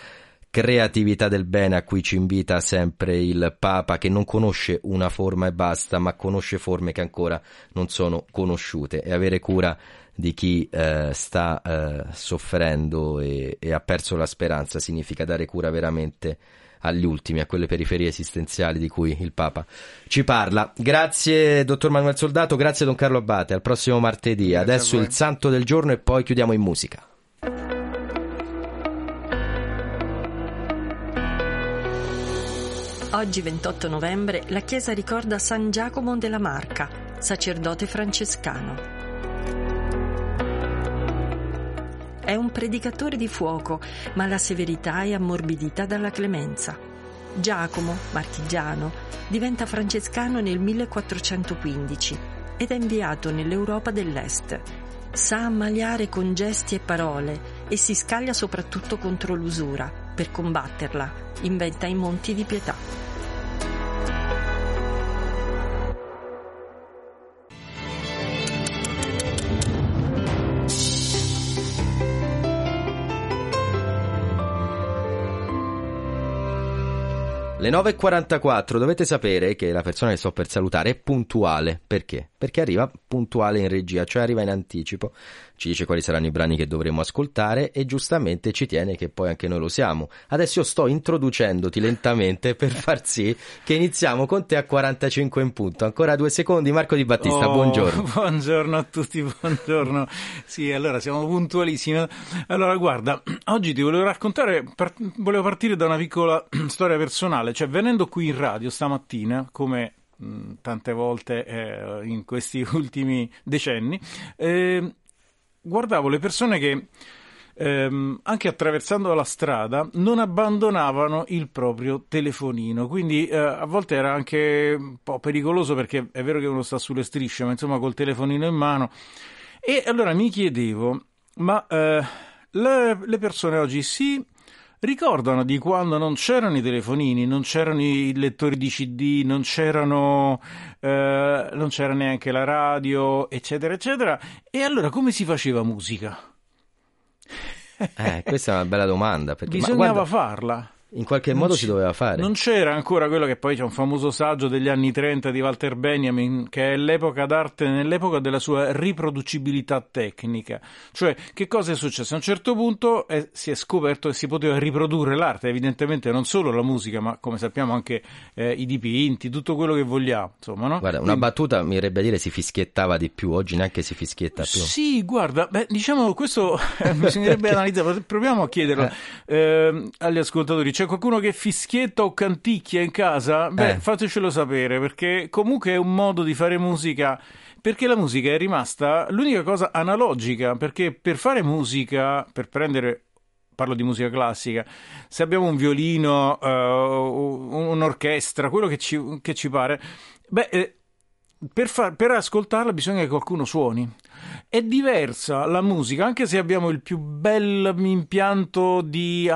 creatività del bene a cui ci invita sempre il Papa che non conosce una forma e basta, ma conosce forme che ancora non sono conosciute e avere cura di chi eh, sta eh, soffrendo e, e, ha perso la speranza significa dare cura veramente agli ultimi, a quelle periferie esistenziali di cui il Papa ci parla. Grazie dottor Manuel Soldato, grazie don Carlo Abate, al prossimo martedì. Grazie Adesso il santo del giorno e poi chiudiamo in musica. Oggi 28 novembre la Chiesa ricorda San Giacomo della Marca, sacerdote francescano. È un predicatore di fuoco, ma la severità è ammorbidita dalla clemenza. Giacomo, marchigiano, diventa francescano nel 1415 ed è inviato nell'Europa dell'Est. Sa ammaliare con gesti e parole e si scaglia soprattutto contro l'usura Per combatterla, inventa i monti di pietà. Le 9.44 dovete sapere che la persona che sto per salutare è puntuale. Perché? Perché arriva puntuale in regia, cioè arriva in anticipo, ci dice quali saranno i brani che dovremo ascoltare e giustamente ci tiene che poi anche noi lo siamo. Adesso io sto introducendoti lentamente per far sì che iniziamo con te a 45 in punto. Ancora due secondi, Marco Di Battista, Oh, buongiorno. Buongiorno a tutti, buongiorno. Sì, allora siamo puntualissimi. Allora, guarda, oggi ti volevo raccontare, par- volevo partire da una piccola storia personale, cioè venendo qui in radio stamattina, come tante volte eh, in questi ultimi decenni, eh, guardavo le persone che ehm, anche attraversando la strada non abbandonavano il proprio telefonino. Quindi eh, a volte era anche un po' pericoloso perché è vero che uno sta sulle strisce ma insomma col telefonino in mano. E allora mi chiedevo ma eh, le, le persone oggi si ricordano di quando non c'erano i telefonini, non c'erano i lettori di CD, non c'erano eh, non c'era neanche la radio, eccetera, eccetera. E allora come si faceva musica? Eh, questa è una bella domanda. Perché, Bisognava guarda, farla. In qualche Non modo si doveva fare. Non c'era ancora quello che poi c'è un famoso saggio degli anni 30 di Walter Benjamin, che è l'epoca d'arte nell'epoca della sua riproducibilità tecnica. Cioè, che cosa è successo? A un certo punto eh, si è scoperto che si poteva riprodurre l'arte, evidentemente non solo la musica, ma come sappiamo anche eh, i dipinti, tutto quello che vogliamo. Insomma, no? Guarda, una Quindi- battuta mi verrebbe a dire si fischiettava di più, oggi neanche si fischietta più. Sì, guarda, beh, diciamo questo eh, bisognerebbe analizzare, proviamo a chiederlo ehm, agli ascoltatori. C'è qualcuno che fischietta o canticchia in casa? Beh, Eh. fatecelo sapere, perché comunque è un modo di fare musica. Perché la musica è rimasta l'unica cosa analogica, perché per fare musica, per prendere parlo di musica classica, se abbiamo un violino, un- un'orchestra, quello che ci, che ci pare, beh, eh, per, far- per ascoltarla bisogna che qualcuno suoni. È diversa la musica, anche se abbiamo il più bel impianto di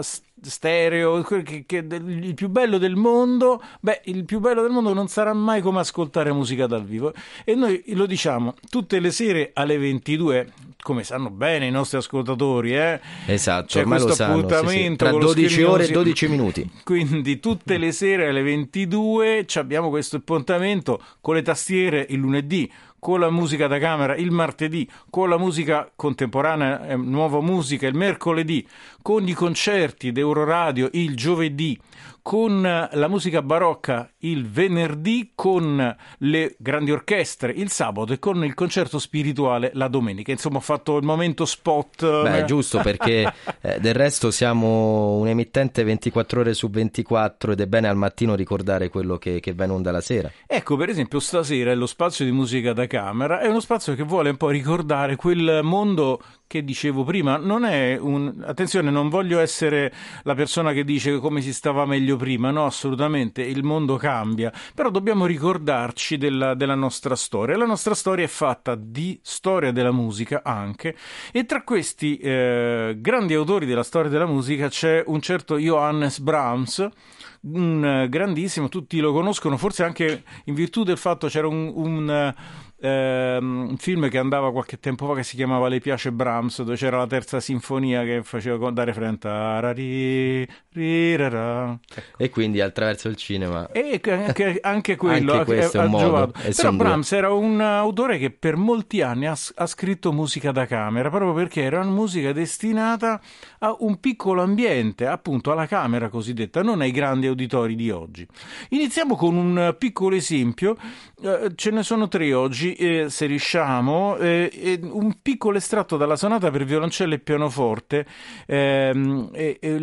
s- stereo, che- che- il più bello del mondo, beh, il più bello del mondo non sarà mai come ascoltare musica dal vivo. E noi lo diciamo tutte le sere alle 22, come sanno bene i nostri ascoltatori, eh? Esatto, C'è ormai lo sanno. sì, sì. Tra con lo 12 ore e schermiosi- 12 minuti. Quindi tutte le sere alle 22 ci abbiamo questo appuntamento con le tastiere il lunedì, con la musica da camera il martedì, con la musica contemporanea, eh, nuova musica il mercoledì, con i concerti d'Euroradio il giovedì, con eh, la musica barocca il venerdì, con le grandi orchestre il sabato e con il concerto spirituale la domenica. Insomma, ho fatto il momento spot. Beh, eh. è giusto perché eh, del resto siamo un emittente 24 ore su 24 ed è bene al mattino ricordare quello che, che va in onda la sera. Ecco, per esempio, stasera lo spazio di musica da camera è uno spazio che vuole un po' ricordare quel mondo che dicevo prima. Non è un. Attenzione, non voglio essere la persona che dice come si stava meglio prima, no, assolutamente. Il mondo cambia, però dobbiamo ricordarci della, della nostra storia. La nostra storia è fatta di storia della musica anche, e tra questi eh, grandi autori della storia della musica c'è un certo Johannes Brahms un grandissimo, tutti lo conoscono, forse anche in virtù del fatto c'era un, un, ehm, un film che andava qualche tempo fa che si chiamava Le piace Brahms, dove c'era la terza sinfonia che faceva dare frente a ra. E quindi attraverso il cinema. E che- anche, anche quello Anche ha- questo è un modo, Però due. Brahms era un autore che per molti anni ha, ha scritto musica da camera, proprio perché era una musica destinata a un piccolo ambiente, appunto alla camera cosiddetta, non ai grandi auditori di oggi. Iniziamo con un piccolo esempio, eh, ce ne sono tre oggi, eh, se riusciamo, eh, eh, un piccolo estratto dalla sonata per violoncello e pianoforte, ehm,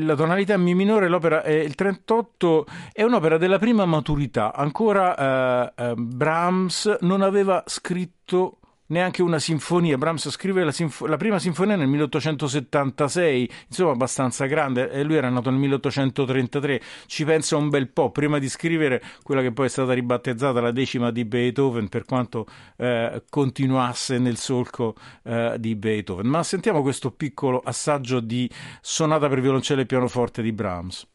la tonalità Mi minore, l'opera è il 38, è un'opera della prima maturità, ancora eh, eh, Brahms non aveva scritto neanche una sinfonia. Brahms scrive la, sinf- la prima sinfonia nel 1876, insomma abbastanza grande, e lui era nato nel 1833. Ci pensa un bel po' prima di scrivere quella che poi è stata ribattezzata la decima di Beethoven, per quanto eh, continuasse nel solco eh, di Beethoven. Ma sentiamo questo piccolo assaggio di sonata per violoncello e pianoforte di Brahms.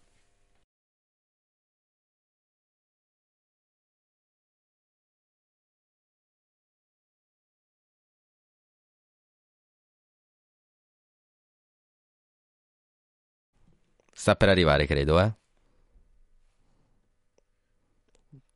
Sta per arrivare, credo, eh.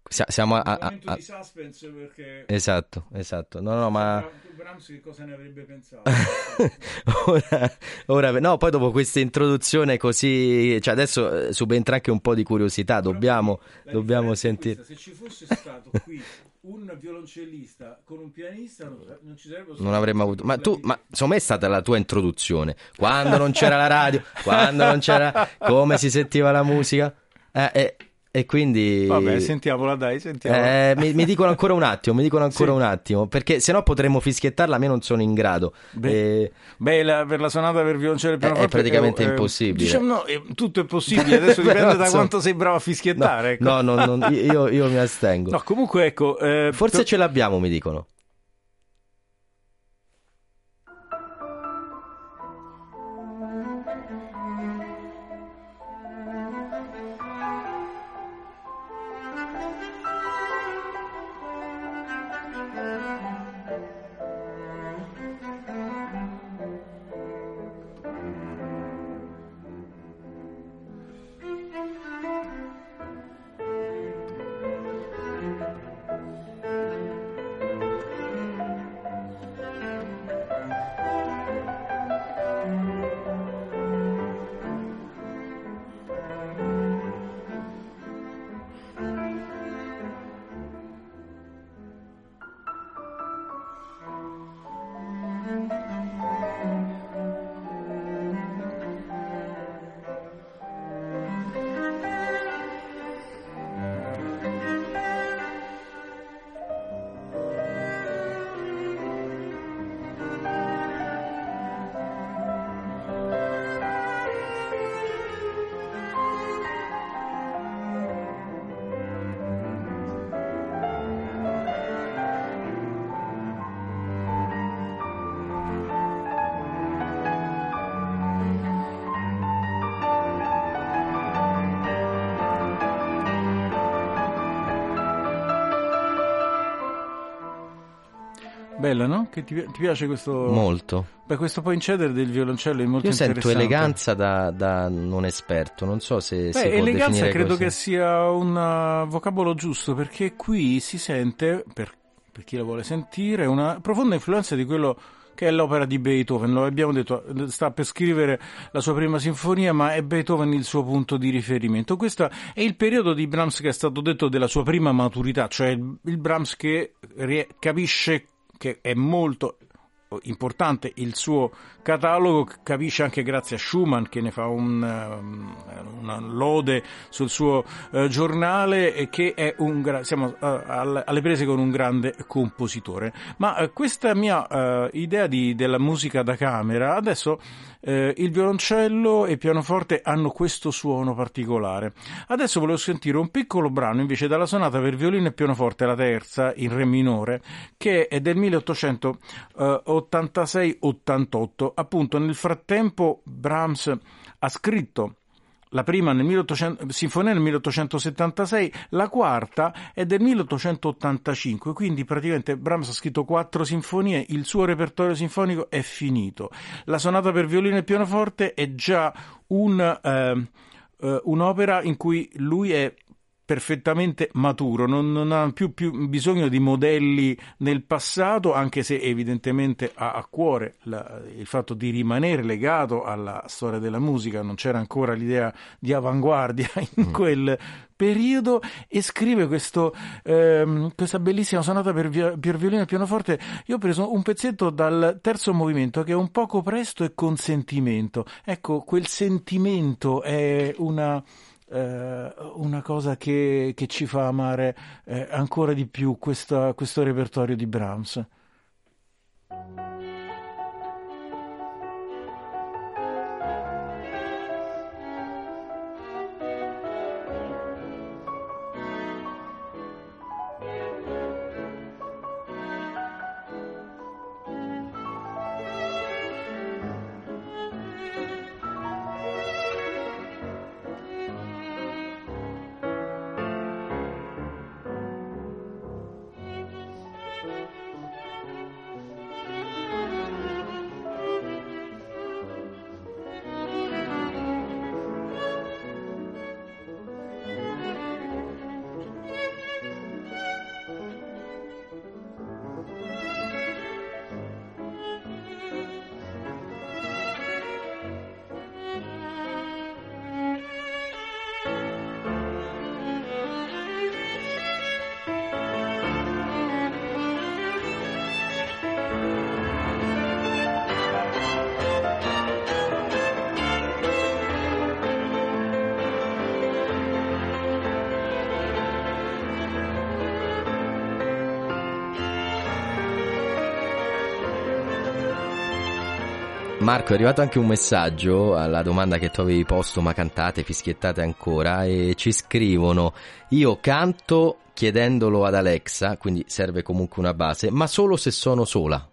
Sia- Siamo a, a- a- momento di suspense perché Esatto, esatto. No, no, ma Brahms che cosa ne avrebbe pensato? ora, ora- no, poi dopo questa introduzione così, cioè adesso eh, subentra anche un po' di curiosità, dobbiamo, dobbiamo sentire. Se ci fosse stato qui un violoncellista con un pianista non, non ci sarebbe Non avremmo avuto. Ma tu, ma me è stata la tua introduzione. Quando non c'era la radio, quando non c'era. come si sentiva la musica. Eh, eh, e quindi. Vabbè, sentiamola dai, sentiamola. Eh, mi, mi dicono ancora un attimo, mi dicono ancora Sì. un attimo, perché se no potremmo fischiettarla, ma io non sono in grado. Beh, Eh, Beh, la- per la sonata per violoncello e È- pianoforte è praticamente eh, impossibile. Diciamo no, eh, tutto è possibile, adesso dipende da insomma, quanto sei bravo a fischiettare. ecco. no, no, no, io, io mi astengo. No, comunque ecco, eh, Forse to- ce l'abbiamo, mi dicono. Bella, no? Che ti, ti piace questo? Molto. Beh, questo point cedere del violoncello è molto Io sento eleganza da, da non esperto, non so se si Beh, può eleganza credo così. che sia un uh, vocabolo giusto perché qui si sente, per, per chi la vuole sentire, una profonda influenza di quello che è l'opera di Beethoven. Lo abbiamo detto, sta per scrivere la sua prima sinfonia, ma è Beethoven il suo punto di riferimento. Questo è il periodo di Brahms che è stato detto della sua prima maturità, cioè il, Brahms che capisce che è molto importante il suo catalogo, capisce anche grazie a Schumann che ne fa un, um, una lode sul suo eh, giornale e che è un siamo eh, al- alle prese con un grande compositore. Ma eh, questa mia idea di- della musica da camera adesso eh, il violoncello e il pianoforte hanno questo suono particolare. Adesso volevo sentire un piccolo brano invece dalla sonata per violino e pianoforte, la terza in re minore, che è del 1886-88. Appunto, nel frattempo Brahms ha scritto la prima nel 1800, sinfonia nel 1876, la quarta è del 1885, quindi praticamente Brahms ha scritto quattro sinfonie, il suo repertorio sinfonico è finito. La sonata per violino e pianoforte è già un, eh, eh, un'opera in cui lui è perfettamente maturo, non, non ha più, più bisogno di modelli nel passato, anche se evidentemente ha a cuore la- il fatto di rimanere legato alla storia della musica, non c'era ancora l'idea di avanguardia in quel periodo e scrive questo, ehm, questa bellissima sonata per, via- per violino e pianoforte. Io ho preso un pezzetto dal terzo movimento che è un poco presto e con sentimento. Ecco, quel sentimento è una eh, una cosa che, che, ci fa amare eh, ancora di più questa, questo repertorio di Brahms. Marco, è arrivato anche un messaggio alla domanda che tu avevi posto, ma cantate, fischiettate ancora, e ci scrivono, io canto chiedendolo ad Alexa, quindi serve comunque una base, ma solo se sono sola.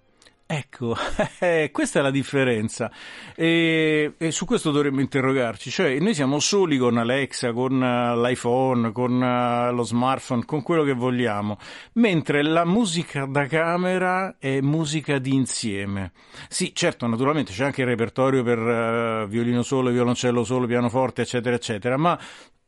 Ecco, eh, questa è la differenza e, e, su questo dovremmo interrogarci, cioè noi siamo soli con Alexa, con uh, l'iPhone, con uh, lo smartphone, con quello che vogliamo, mentre la musica da camera è musica di insieme. Sì, certo, naturalmente c'è anche il repertorio per uh, violino solo, violoncello solo, pianoforte, eccetera, eccetera, ma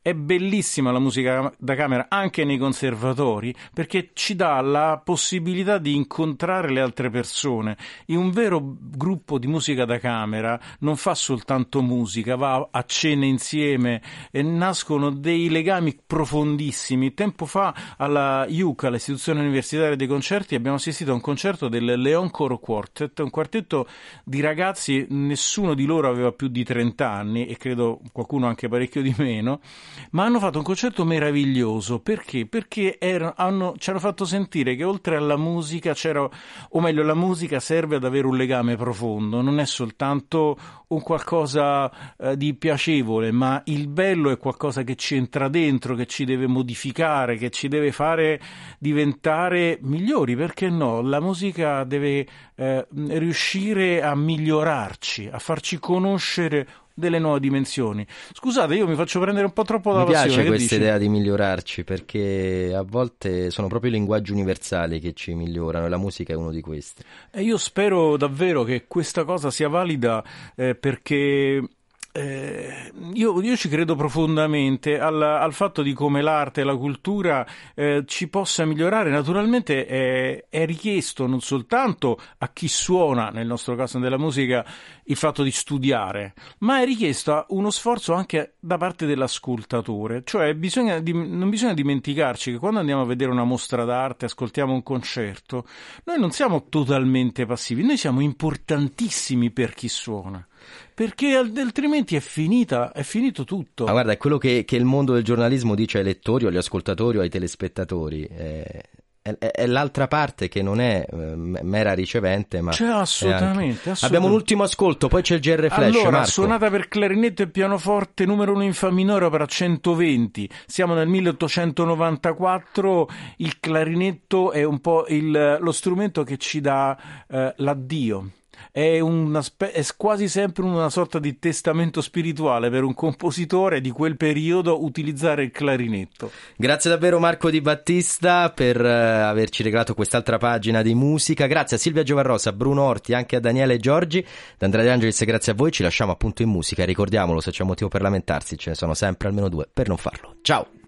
è bellissima la musica da camera anche nei conservatori perché ci dà la possibilità di incontrare le altre persone. In un vero gruppo di musica da camera non fa soltanto musica, va a cene insieme e nascono dei legami profondissimi. Tempo fa alla IUCA, all'istituzione universitaria dei concerti, abbiamo assistito a un concerto del Leon Coro Quartet, un quartetto di ragazzi, nessuno di loro aveva più di 30 anni e credo qualcuno anche parecchio di meno ma hanno fatto un concerto meraviglioso perché? Perché erano, hanno, ci hanno fatto sentire che oltre alla musica c'era, o meglio, la musica serve ad avere un legame profondo, non è soltanto un qualcosa eh, di piacevole, ma il bello è qualcosa che ci entra dentro, che ci deve modificare, che ci deve fare diventare migliori, perché no? La musica deve eh, riuscire a migliorarci, a farci conoscere delle nuove dimensioni. Scusate, io mi faccio prendere un po' troppo dalla mi passione. Mi piace questa idea di migliorarci perché a volte sono proprio i linguaggi universali che ci migliorano e la musica è uno di questi. E io spero davvero che questa cosa sia valida eh, perché eh, io, io, ci credo profondamente al, al, fatto di come l'arte e la cultura eh, ci possa migliorare. Naturalmente è, è, richiesto non soltanto a chi suona, nel nostro caso della musica, il fatto di studiare, ma è richiesto uno sforzo anche da parte dell'ascoltatore. Cioè bisogna, non bisogna dimenticarci che quando andiamo a vedere una mostra d'arte, ascoltiamo un concerto, noi non siamo totalmente passivi, noi siamo importantissimi per chi suona perché altrimenti è finita, è finito tutto. Ma guarda, è quello che, che, il mondo del giornalismo dice ai lettori, agli ascoltatori o ai telespettatori. È, è, è l'altra parte che non è eh, mera ricevente, ma. C'è assolutamente, anche... assolutamente, Abbiamo un ultimo ascolto, poi c'è il GR Flash. Allora, Marco. suonata per clarinetto e pianoforte numero 1 in Fa minore, opera 120. Siamo nel 1894. Il clarinetto è un po' il, lo strumento che ci dà eh, l'addio è, spe- è, quasi sempre una sorta di testamento spirituale per un compositore di quel periodo utilizzare il clarinetto. Grazie davvero Marco Di Battista per uh, averci regalato quest'altra pagina di musica. Grazie a Silvia Giovarrosa, a Bruno Orti, anche a Daniele Giorgi, da Andrea De Angelis, grazie a voi. Ci lasciamo appunto in musica. Ricordiamolo, se c'è motivo per lamentarsi, ce ne sono sempre almeno due per non farlo. Ciao!